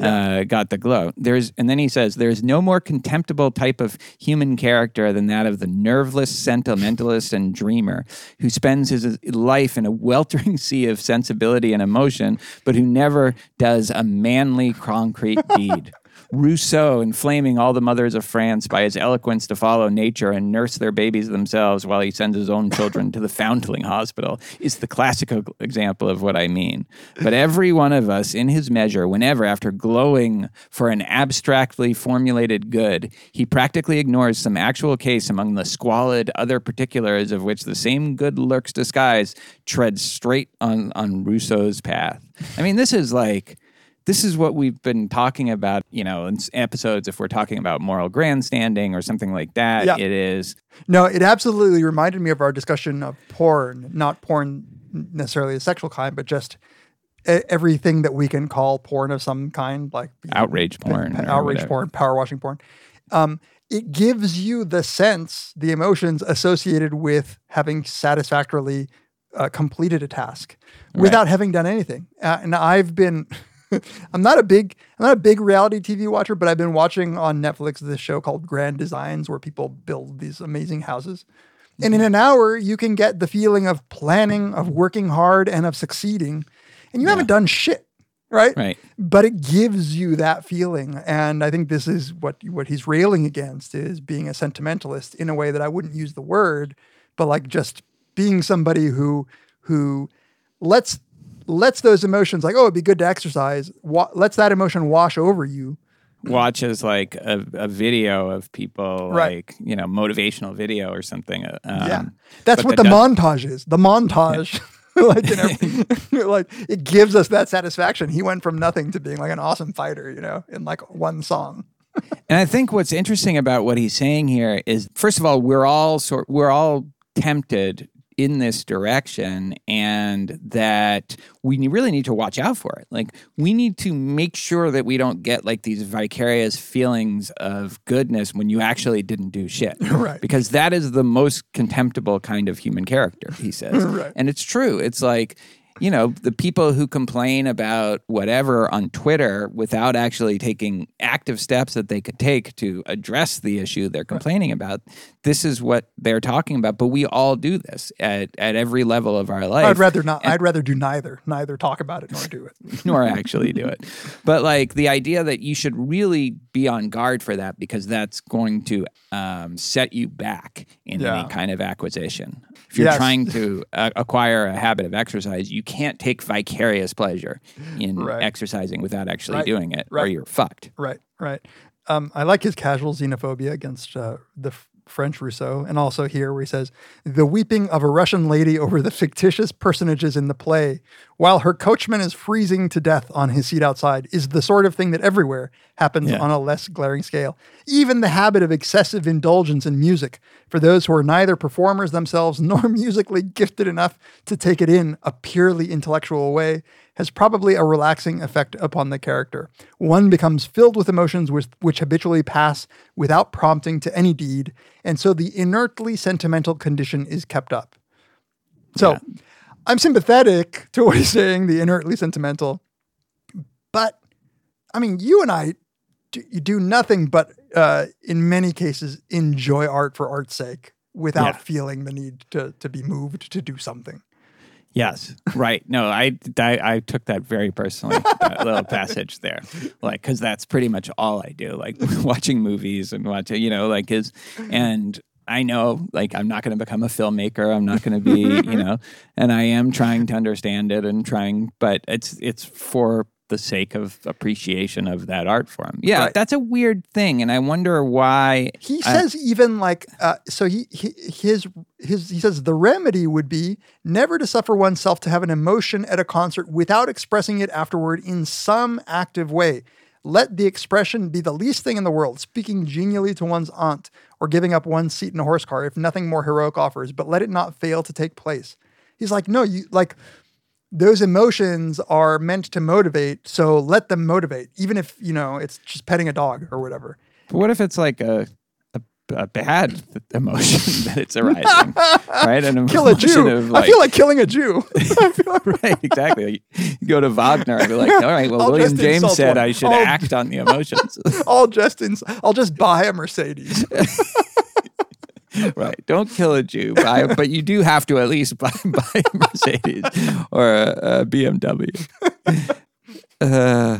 uh, got the glow. There's and then he says there's no more contemptible type of human character than that of the nerveless sentimentalist and dreamer who spends his life in a weltering sea of sensibility and emotion, but who never does a manly concrete deed. Rousseau inflaming all the mothers of France by his eloquence to follow nature and nurse their babies themselves while he sends his own children to the foundling hospital is the classical example of what I mean. But every one of us, in his measure, whenever, after glowing for an abstractly formulated good, he practically ignores some actual case among the squalid other particulars of which the same good lurks disguised, treads straight on, on Rousseau's path. I mean, this is like this is what we've been talking about, you know, in episodes. If we're talking about moral grandstanding or something like that, Yeah. it is No, it absolutely reminded me of our discussion of porn, not porn necessarily the sexual kind, but just everything that we can call porn of some kind, like outrage porn. or outrage whatever. porn, power washing porn. Um, it gives you the sense, the emotions associated with having satisfactorily uh, completed a task without having done anything. Uh, and I've been, I'm not a big, I'm not a big reality TV watcher, but I've been watching on Netflix this show called Grand Designs, where people build these amazing houses. And in mm-hmm. an hour, you can get the feeling of planning, of working hard, and of succeeding. And you haven't done shit, right? Right. But it gives you that feeling. And I think this is what what he's railing against is being a sentimentalist in a way that I wouldn't use the word, but like just being somebody who who lets lets those emotions like oh it'd be good to exercise wa- lets that emotion wash over you. Watches like a, a video of people, Right. like you know, motivational video or something. uh, Um, yeah. That's what the montage is. The montage. Like you know, like it gives us that satisfaction. He went from nothing to being like an awesome fighter you know in like one song. And I think what's interesting about what he's saying here is, first of all, we're all sort we're all tempted in this direction and that we really need to watch out for it. Like we need to make sure that we don't get like these vicarious feelings of goodness when you actually didn't do shit. Right. Because that is the most contemptible kind of human character, he says. Right. And it's true. It's like you know, the people who complain about whatever on Twitter without actually taking active steps that they could take to address the issue they're complaining about, this is what they're talking about. But we all do this at, at every level of our life. I'd rather not. I'd rather do neither. Neither talk about it nor do it. nor actually do it. But like the idea that you should really be on guard for that because that's going to um, set you back in Yeah. any kind of acquisition. If you're Yes. trying to uh, acquire a habit of exercise, you can't take vicarious pleasure in Right. exercising without actually Right. doing it, or you're fucked. Right, right. Um, I like his casual xenophobia against uh, the French Rousseau, and also here where he says, "The weeping of a Russian lady over the fictitious personages in the play, while her coachman is freezing to death on his seat outside, is the sort of thing that everywhere happens Yeah. on a less glaring scale. Even the habit of excessive indulgence in music for those who are neither performers themselves nor musically gifted enough to take it in a purely intellectual way." Has probably a relaxing effect upon the character. One becomes filled with emotions which, which habitually pass without prompting to any deed, and so the inertly sentimental condition is kept up. So I'm sympathetic to what he's saying, the inertly sentimental. But I mean, you and I do, you do nothing but, uh, in many cases, enjoy art for art's sake without Yeah. feeling the need to, to be moved to do something. Yes, right. No, I, I, I took that very personally, that little passage there. Like, because that's pretty much all I do, like watching movies and watching, you know, like is, and I know, like, I'm not going to become a filmmaker. I'm not going to be, you know, and I am trying to understand it and trying, but it's, it's for the sake of appreciation of that art form. Yeah, Right. that's a weird thing. And I wonder why. He I- says even like uh, so he, he his his he says the remedy would be never to suffer oneself to have an emotion at a concert without expressing it afterward in some active way. Let the expression be the least thing in the world, speaking genially to one's aunt or giving up one's seat in a horse car if nothing more heroic offers, but let it not fail to take place. He's like, no, you like those emotions are meant to motivate, so let them motivate, even if you know it's just petting a dog or whatever. But what if it's like a a, a bad emotion that it's arising, right? An Kill a Jew. of, I feel like killing a Jew. right, exactly. You go to Wagner and be like, all right, well, I'll William James said one. I should I'll- act on the emotions. I'll just ins- I'll just buy a Mercedes. right. Don't kill a Jew, buy, but you do have to at least buy, buy a Mercedes or a, a BMW. Uh,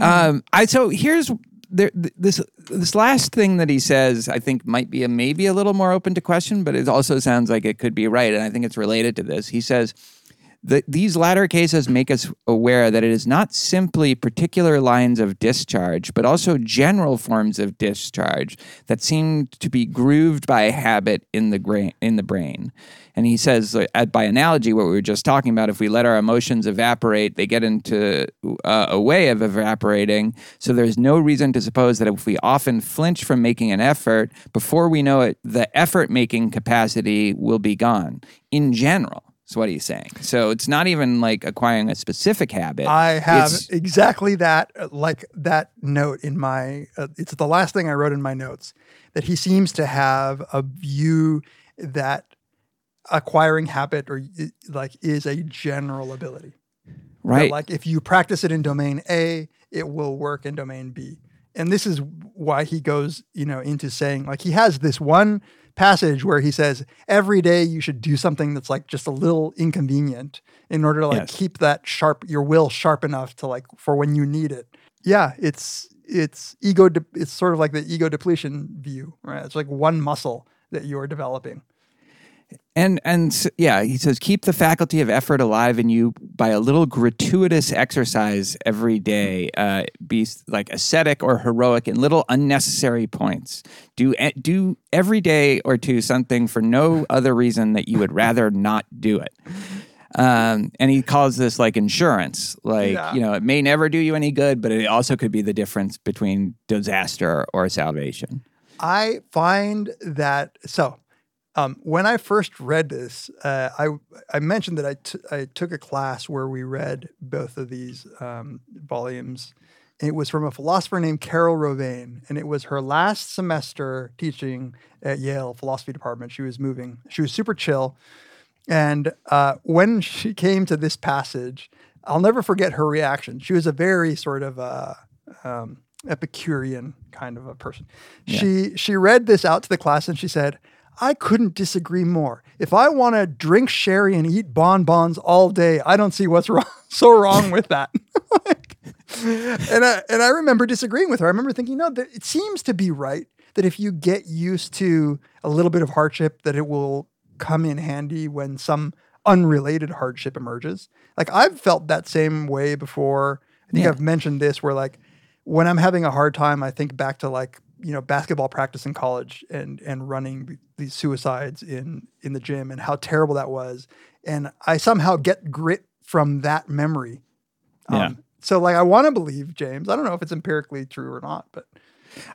um, I so here's there, this this last thing that he says. I think might be a maybe a little more open to question, but it also sounds like it could be right, and I think it's related to this. He says. The, these latter cases make us aware that it is not simply particular lines of discharge, but also general forms of discharge that seem to be grooved by habit in the gra- in the brain. And he says, by analogy, what we were just talking about, if we let our emotions evaporate, they get into uh, a way of evaporating. So there's no reason to suppose that if we often flinch from making an effort, before we know it, the effort making capacity will be gone in general. Is what he's saying. So it's not even like acquiring a specific habit. I have It's- exactly that, uh, like that note in my. Uh, it's the last thing I wrote in my notes that he seems to have a view that acquiring habit or like is a general ability. That, right. like if you practice it in domain A, it will work in domain B. And this is why he goes, you know, into saying like he has this one passage where he says every day you should do something that's like just a little inconvenient in order to like Yes. keep that sharp your will sharp enough to like for when you need it. Yeah, it's it's ego de- it's sort of like the ego depletion view, right? It's like one muscle that you are developing. And and yeah, he says keep the faculty of effort alive in you by a little gratuitous exercise every day. Uh, be like ascetic or heroic in little unnecessary points. Do do every day or two something for no other reason that you would rather not do it. Um, and he calls this like insurance. Like Yeah. you know, it may never do you any good, but it also could be the difference between disaster or salvation. I find that so Um, when I first read this, uh, I I mentioned that I, t- I took a class where we read both of these um, volumes. It was from a philosopher named Carol Rovane, and it was her last semester teaching at Yale philosophy department. She was moving. She was super chill, and uh, when she came to this passage, I'll never forget her reaction. She was a very sort of uh, um, Epicurean kind of a person. She she read this out to the class and she said, "I couldn't disagree more. If I want to drink sherry and eat bonbons all day, I don't see what's wrong so wrong with that." Like, and I and I remember disagreeing with her. I remember thinking, no, that it seems to be right that if you get used to a little bit of hardship, that it will come in handy when some unrelated hardship emerges. Like I've felt that same way before. I think Yeah. I've mentioned this where like when I'm having a hard time, I think back to like you know basketball practice in college and and running these suicides in in the gym and how terrible that was, and I somehow get grit from that memory. Yeah. Um, so like I want to believe James. I don't know if it's empirically true or not, but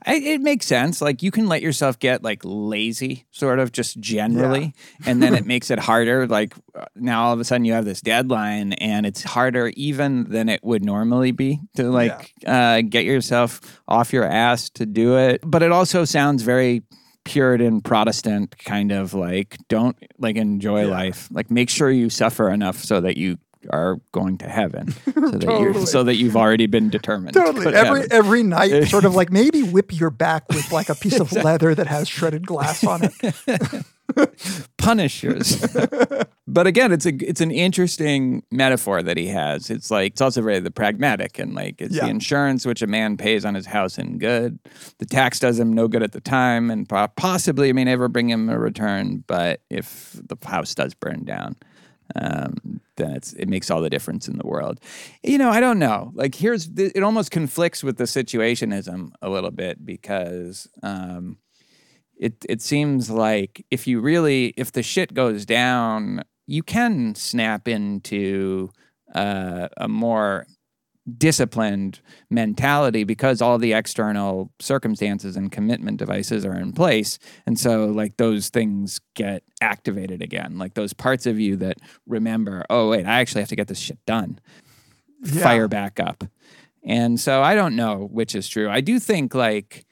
I, it makes sense. Like you can let yourself get like lazy, sort of just generally, and then it makes it harder. Like uh, now all of a sudden you have this deadline, and it's harder even than it would normally be to like uh, get yourself off your ass to do it. But it also sounds very Puritan Protestant kind of like don't like enjoy life. Like make sure you suffer enough so that you are going to heaven, so that you're Totally. so that you've already been determined. totally to every heaven. every night, sort of like maybe whip your back with like a piece of leather that has shredded glass on it. punishers. but again, it's a it's an interesting metaphor that he has. It's like it's also very the pragmatic and like it's Yeah. the insurance which a man pays on his house in good. The tax does him no good at the time and possibly may never bring him a return, but if the house does burn down, um, then it's it makes all the difference in the world. You know, I don't know. Like here's it almost conflicts with the situationism a little bit because um, it it seems like if you really if the shit goes down, you can snap into uh, a more disciplined mentality because all the external circumstances and commitment devices are in place. And so like those things get activated again like those parts of you that remember oh wait i actually have to get this shit done. Yeah. fire back up. And so i don't know which is true. I do think like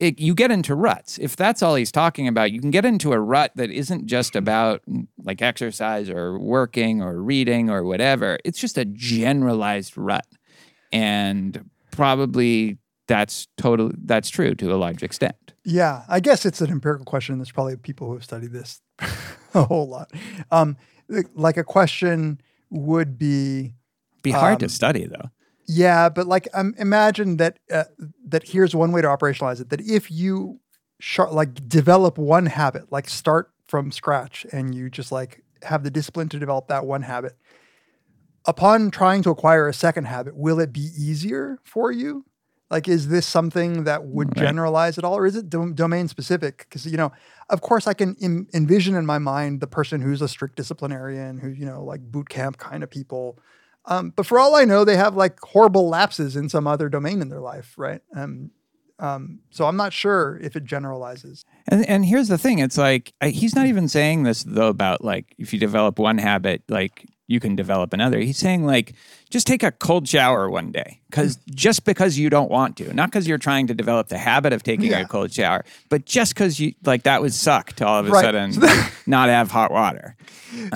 it, you get into ruts. If that's all he's talking about, you can get into a rut that isn't just about mm, like exercise or working or reading or whatever. It's just a generalized rut. And probably that's total that's true to a large extent. Yeah, I guess it's an empirical question. There's probably people who have studied this a whole lot. Um, like a question would be, Be hard to Um, study though. Yeah, but like um, imagine that uh, that here's one way to operationalize it. That if you sh- like develop one habit, like start from scratch, and you just like have the discipline to develop that one habit. Upon trying to acquire a second habit, will it be easier for you? Like, is this something that would Right. generalize at all, or is it dom- domain specific? Because you know, of course, I can Im- envision in my mind the person who's a strict disciplinarian, who you know, like boot camp kind of people. Um, but for all I know, they have like horrible lapses in some other domain in their life, right? Um, um, so I'm not sure if it generalizes. And and here's the thing, it's like I, he's not even saying this though about like if you develop one habit, like you can develop another. He's saying like just take a cold shower one day because just because you don't want to, not because you're trying to develop the habit of taking Yeah. a cold shower, but just because you like that would suck to all of a Right. sudden not have hot water.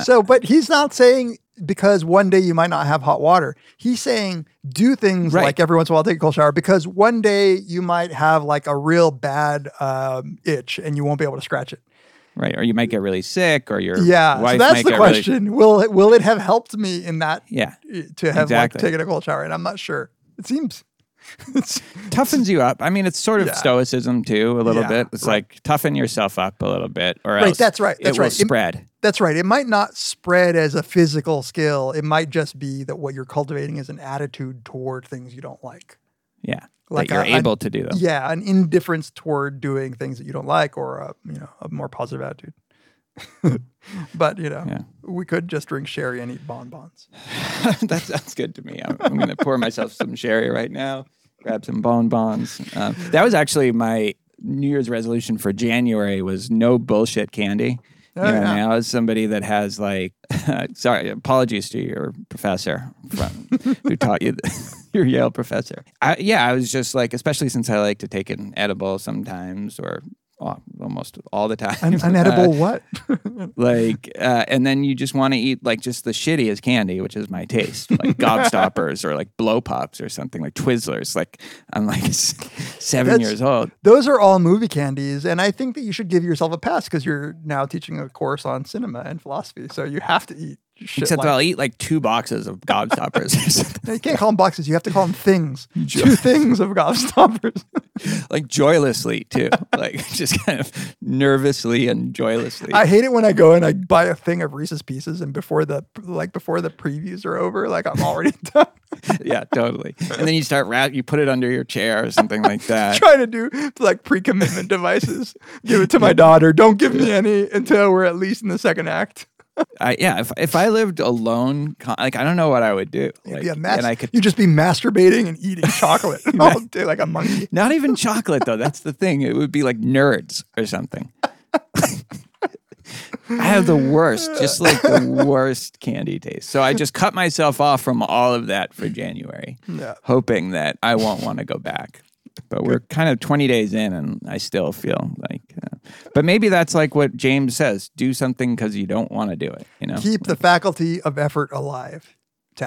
So, but he's not saying because one day you might not have hot water. He's saying do things Right. like every once in a while take a cold shower because one day you might have like a real bad um, itch and you won't be able to scratch it. Right. Or you might get really sick or your Yeah, so that's the get really- question. Will it will it have helped me in that yeah. to have Exactly. like taken a cold shower? And I'm not sure. It seems it's, toughens you up. I mean, it's sort of Yeah. stoicism too, a little Yeah, bit. It's right. like toughen yourself up a little bit, or Right, else that's right, it that's will right. It- spread. That's right. It might not spread as a physical skill. It might just be that what you're cultivating is an attitude toward things you don't like. Yeah, Like that you're a- an- able to do them. Yeah, an indifference toward doing things that you don't like, or a you know a more positive attitude. but you know, Yeah. we could just drink sherry and eat bonbons. that sounds good to me. I'm, I'm going to pour myself some sherry right now. Grab some bonbons. Um, that was actually my New Year's resolution for January was no bullshit candy. Oh, you know, yeah. now as somebody that has like, sorry, apologies to your professor from, who taught you, your Yale professor. I, yeah, I was just like, especially since I like to take an edible sometimes or well, almost all the time. An, an Uh, edible what? like uh, and then you just want to eat like just the shittiest candy which is my taste like gobstoppers or like blow pops or something like twizzlers like i'm like seven That's- years old Those are all movie candies, and I think that you should give yourself a pass because you're now teaching a course on cinema and philosophy, so you have to eat. Except like, that i'll eat like two boxes of gobstoppers you can't call them boxes. You have to call them things. Two things of gobstoppers. like joylessly too like just kind of nervously and joylessly I hate it when I go and I buy a thing of Reese's Pieces, and before the like before the previews are over, like I'm already done yeah totally and then you start wrap you put it under your chair or something like that trying to do like pre-commitment devices. Give it to my daughter. Don't give me any until we're at least in the second act. I, yeah if, if i lived alone like i don't know what i would do You'd like, be a mess. and i could You'd just be masturbating and eating chocolate oh, all day like a monkey. Not even chocolate though. That's the thing. It would be like nerds or something. I have the worst, just like the worst candy taste. So I just cut myself off from all of that for January, Yeah. hoping that I won't want to go back. But we're kind of 20 days in and I still feel like, uh, but maybe that's like what James says do something because you don't want to do it, you know? Keep the faculty of effort alive.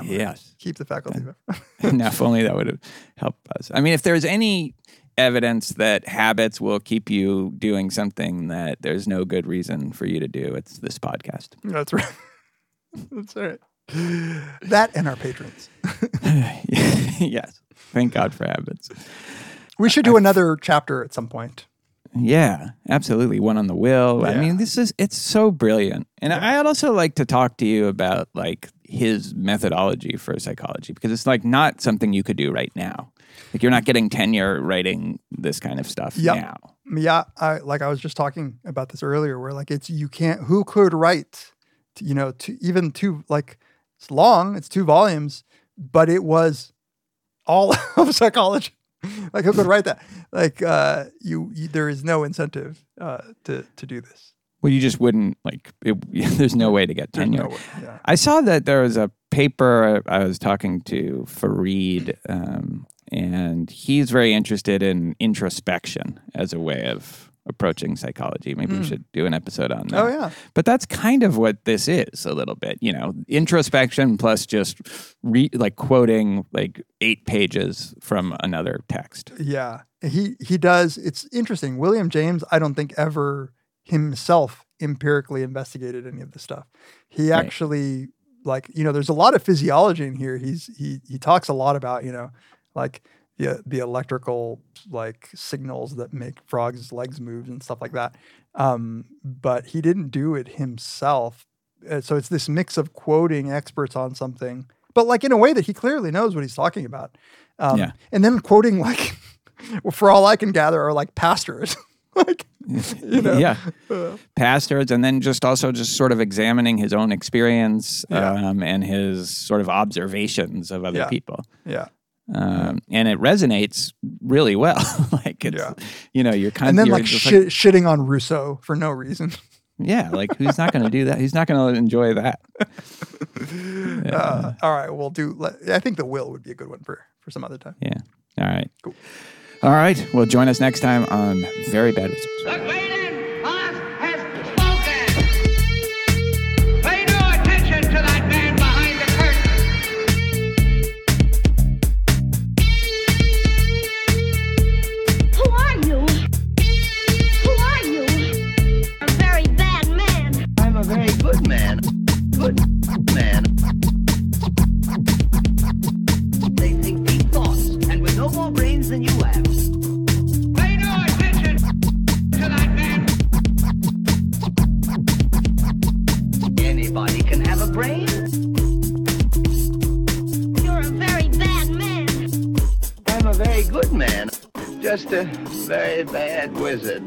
Yes. Keep the faculty of effort. and if only that would have helped us. I mean, if there's any evidence that habits will keep you doing something that there's no good reason for you to do, it's this podcast. That's right. That's right. That and our patrons. yes. Thank God for habits. We should do another chapter at some point. Yeah, absolutely. One on the will. I mean, this is it's so brilliant. And I'd also like to talk to you about like his methodology for psychology because it's like not something you could do right now. Like you're not getting tenure writing this kind of stuff Yep. now. Yeah, I like I was just talking about this earlier where like it's you can't who could write t- you know, to even two like it's long, it's two volumes, but it was all of psychology. Like who could write that? Like uh you, you there is no incentive uh to to do this. Well, you just wouldn't like. It, there's no way to get There's tenure. no way, yeah. I saw that there was a paper. I was talking to Fareed, um, and he's very interested in introspection as a way of approaching psychology. Maybe we should do an episode on that. Hmm. Oh yeah. But that's kind of what this is a little bit, you know, introspection plus just re- like quoting like eight pages from another text. Yeah, he he does. It's interesting. William James, I don't think ever himself empirically investigated any of the stuff. He Right. actually like you know, there's a lot of physiology in here. He's he he talks a lot about you know, like the the electrical like signals that make frogs' legs move and stuff like that. Um, but he didn't do it himself. Uh, so it's this mix of quoting experts on something, but like in a way that he clearly knows what he's talking about. Um, Yeah. And then quoting like, for all I can gather, are like pastors. like, you know, yeah pastors and then just also just sort of examining his own experience Yeah. um, and his sort of observations of other Yeah. people yeah. Um, and it resonates really well like it's Yeah. you know you're kind And of then you're like, shitting on Rousseau for no reason. yeah like who's not going to do that who's not going to enjoy that Uh, all right, we'll do. I think the will would be a good one for for some other time. yeah all right all right well join us next time on very bad wizards no more brains than you have. Pay no attention to that man. Anybody can have a brain. You're a very bad man. I'm a very good man. Just a very bad wizard.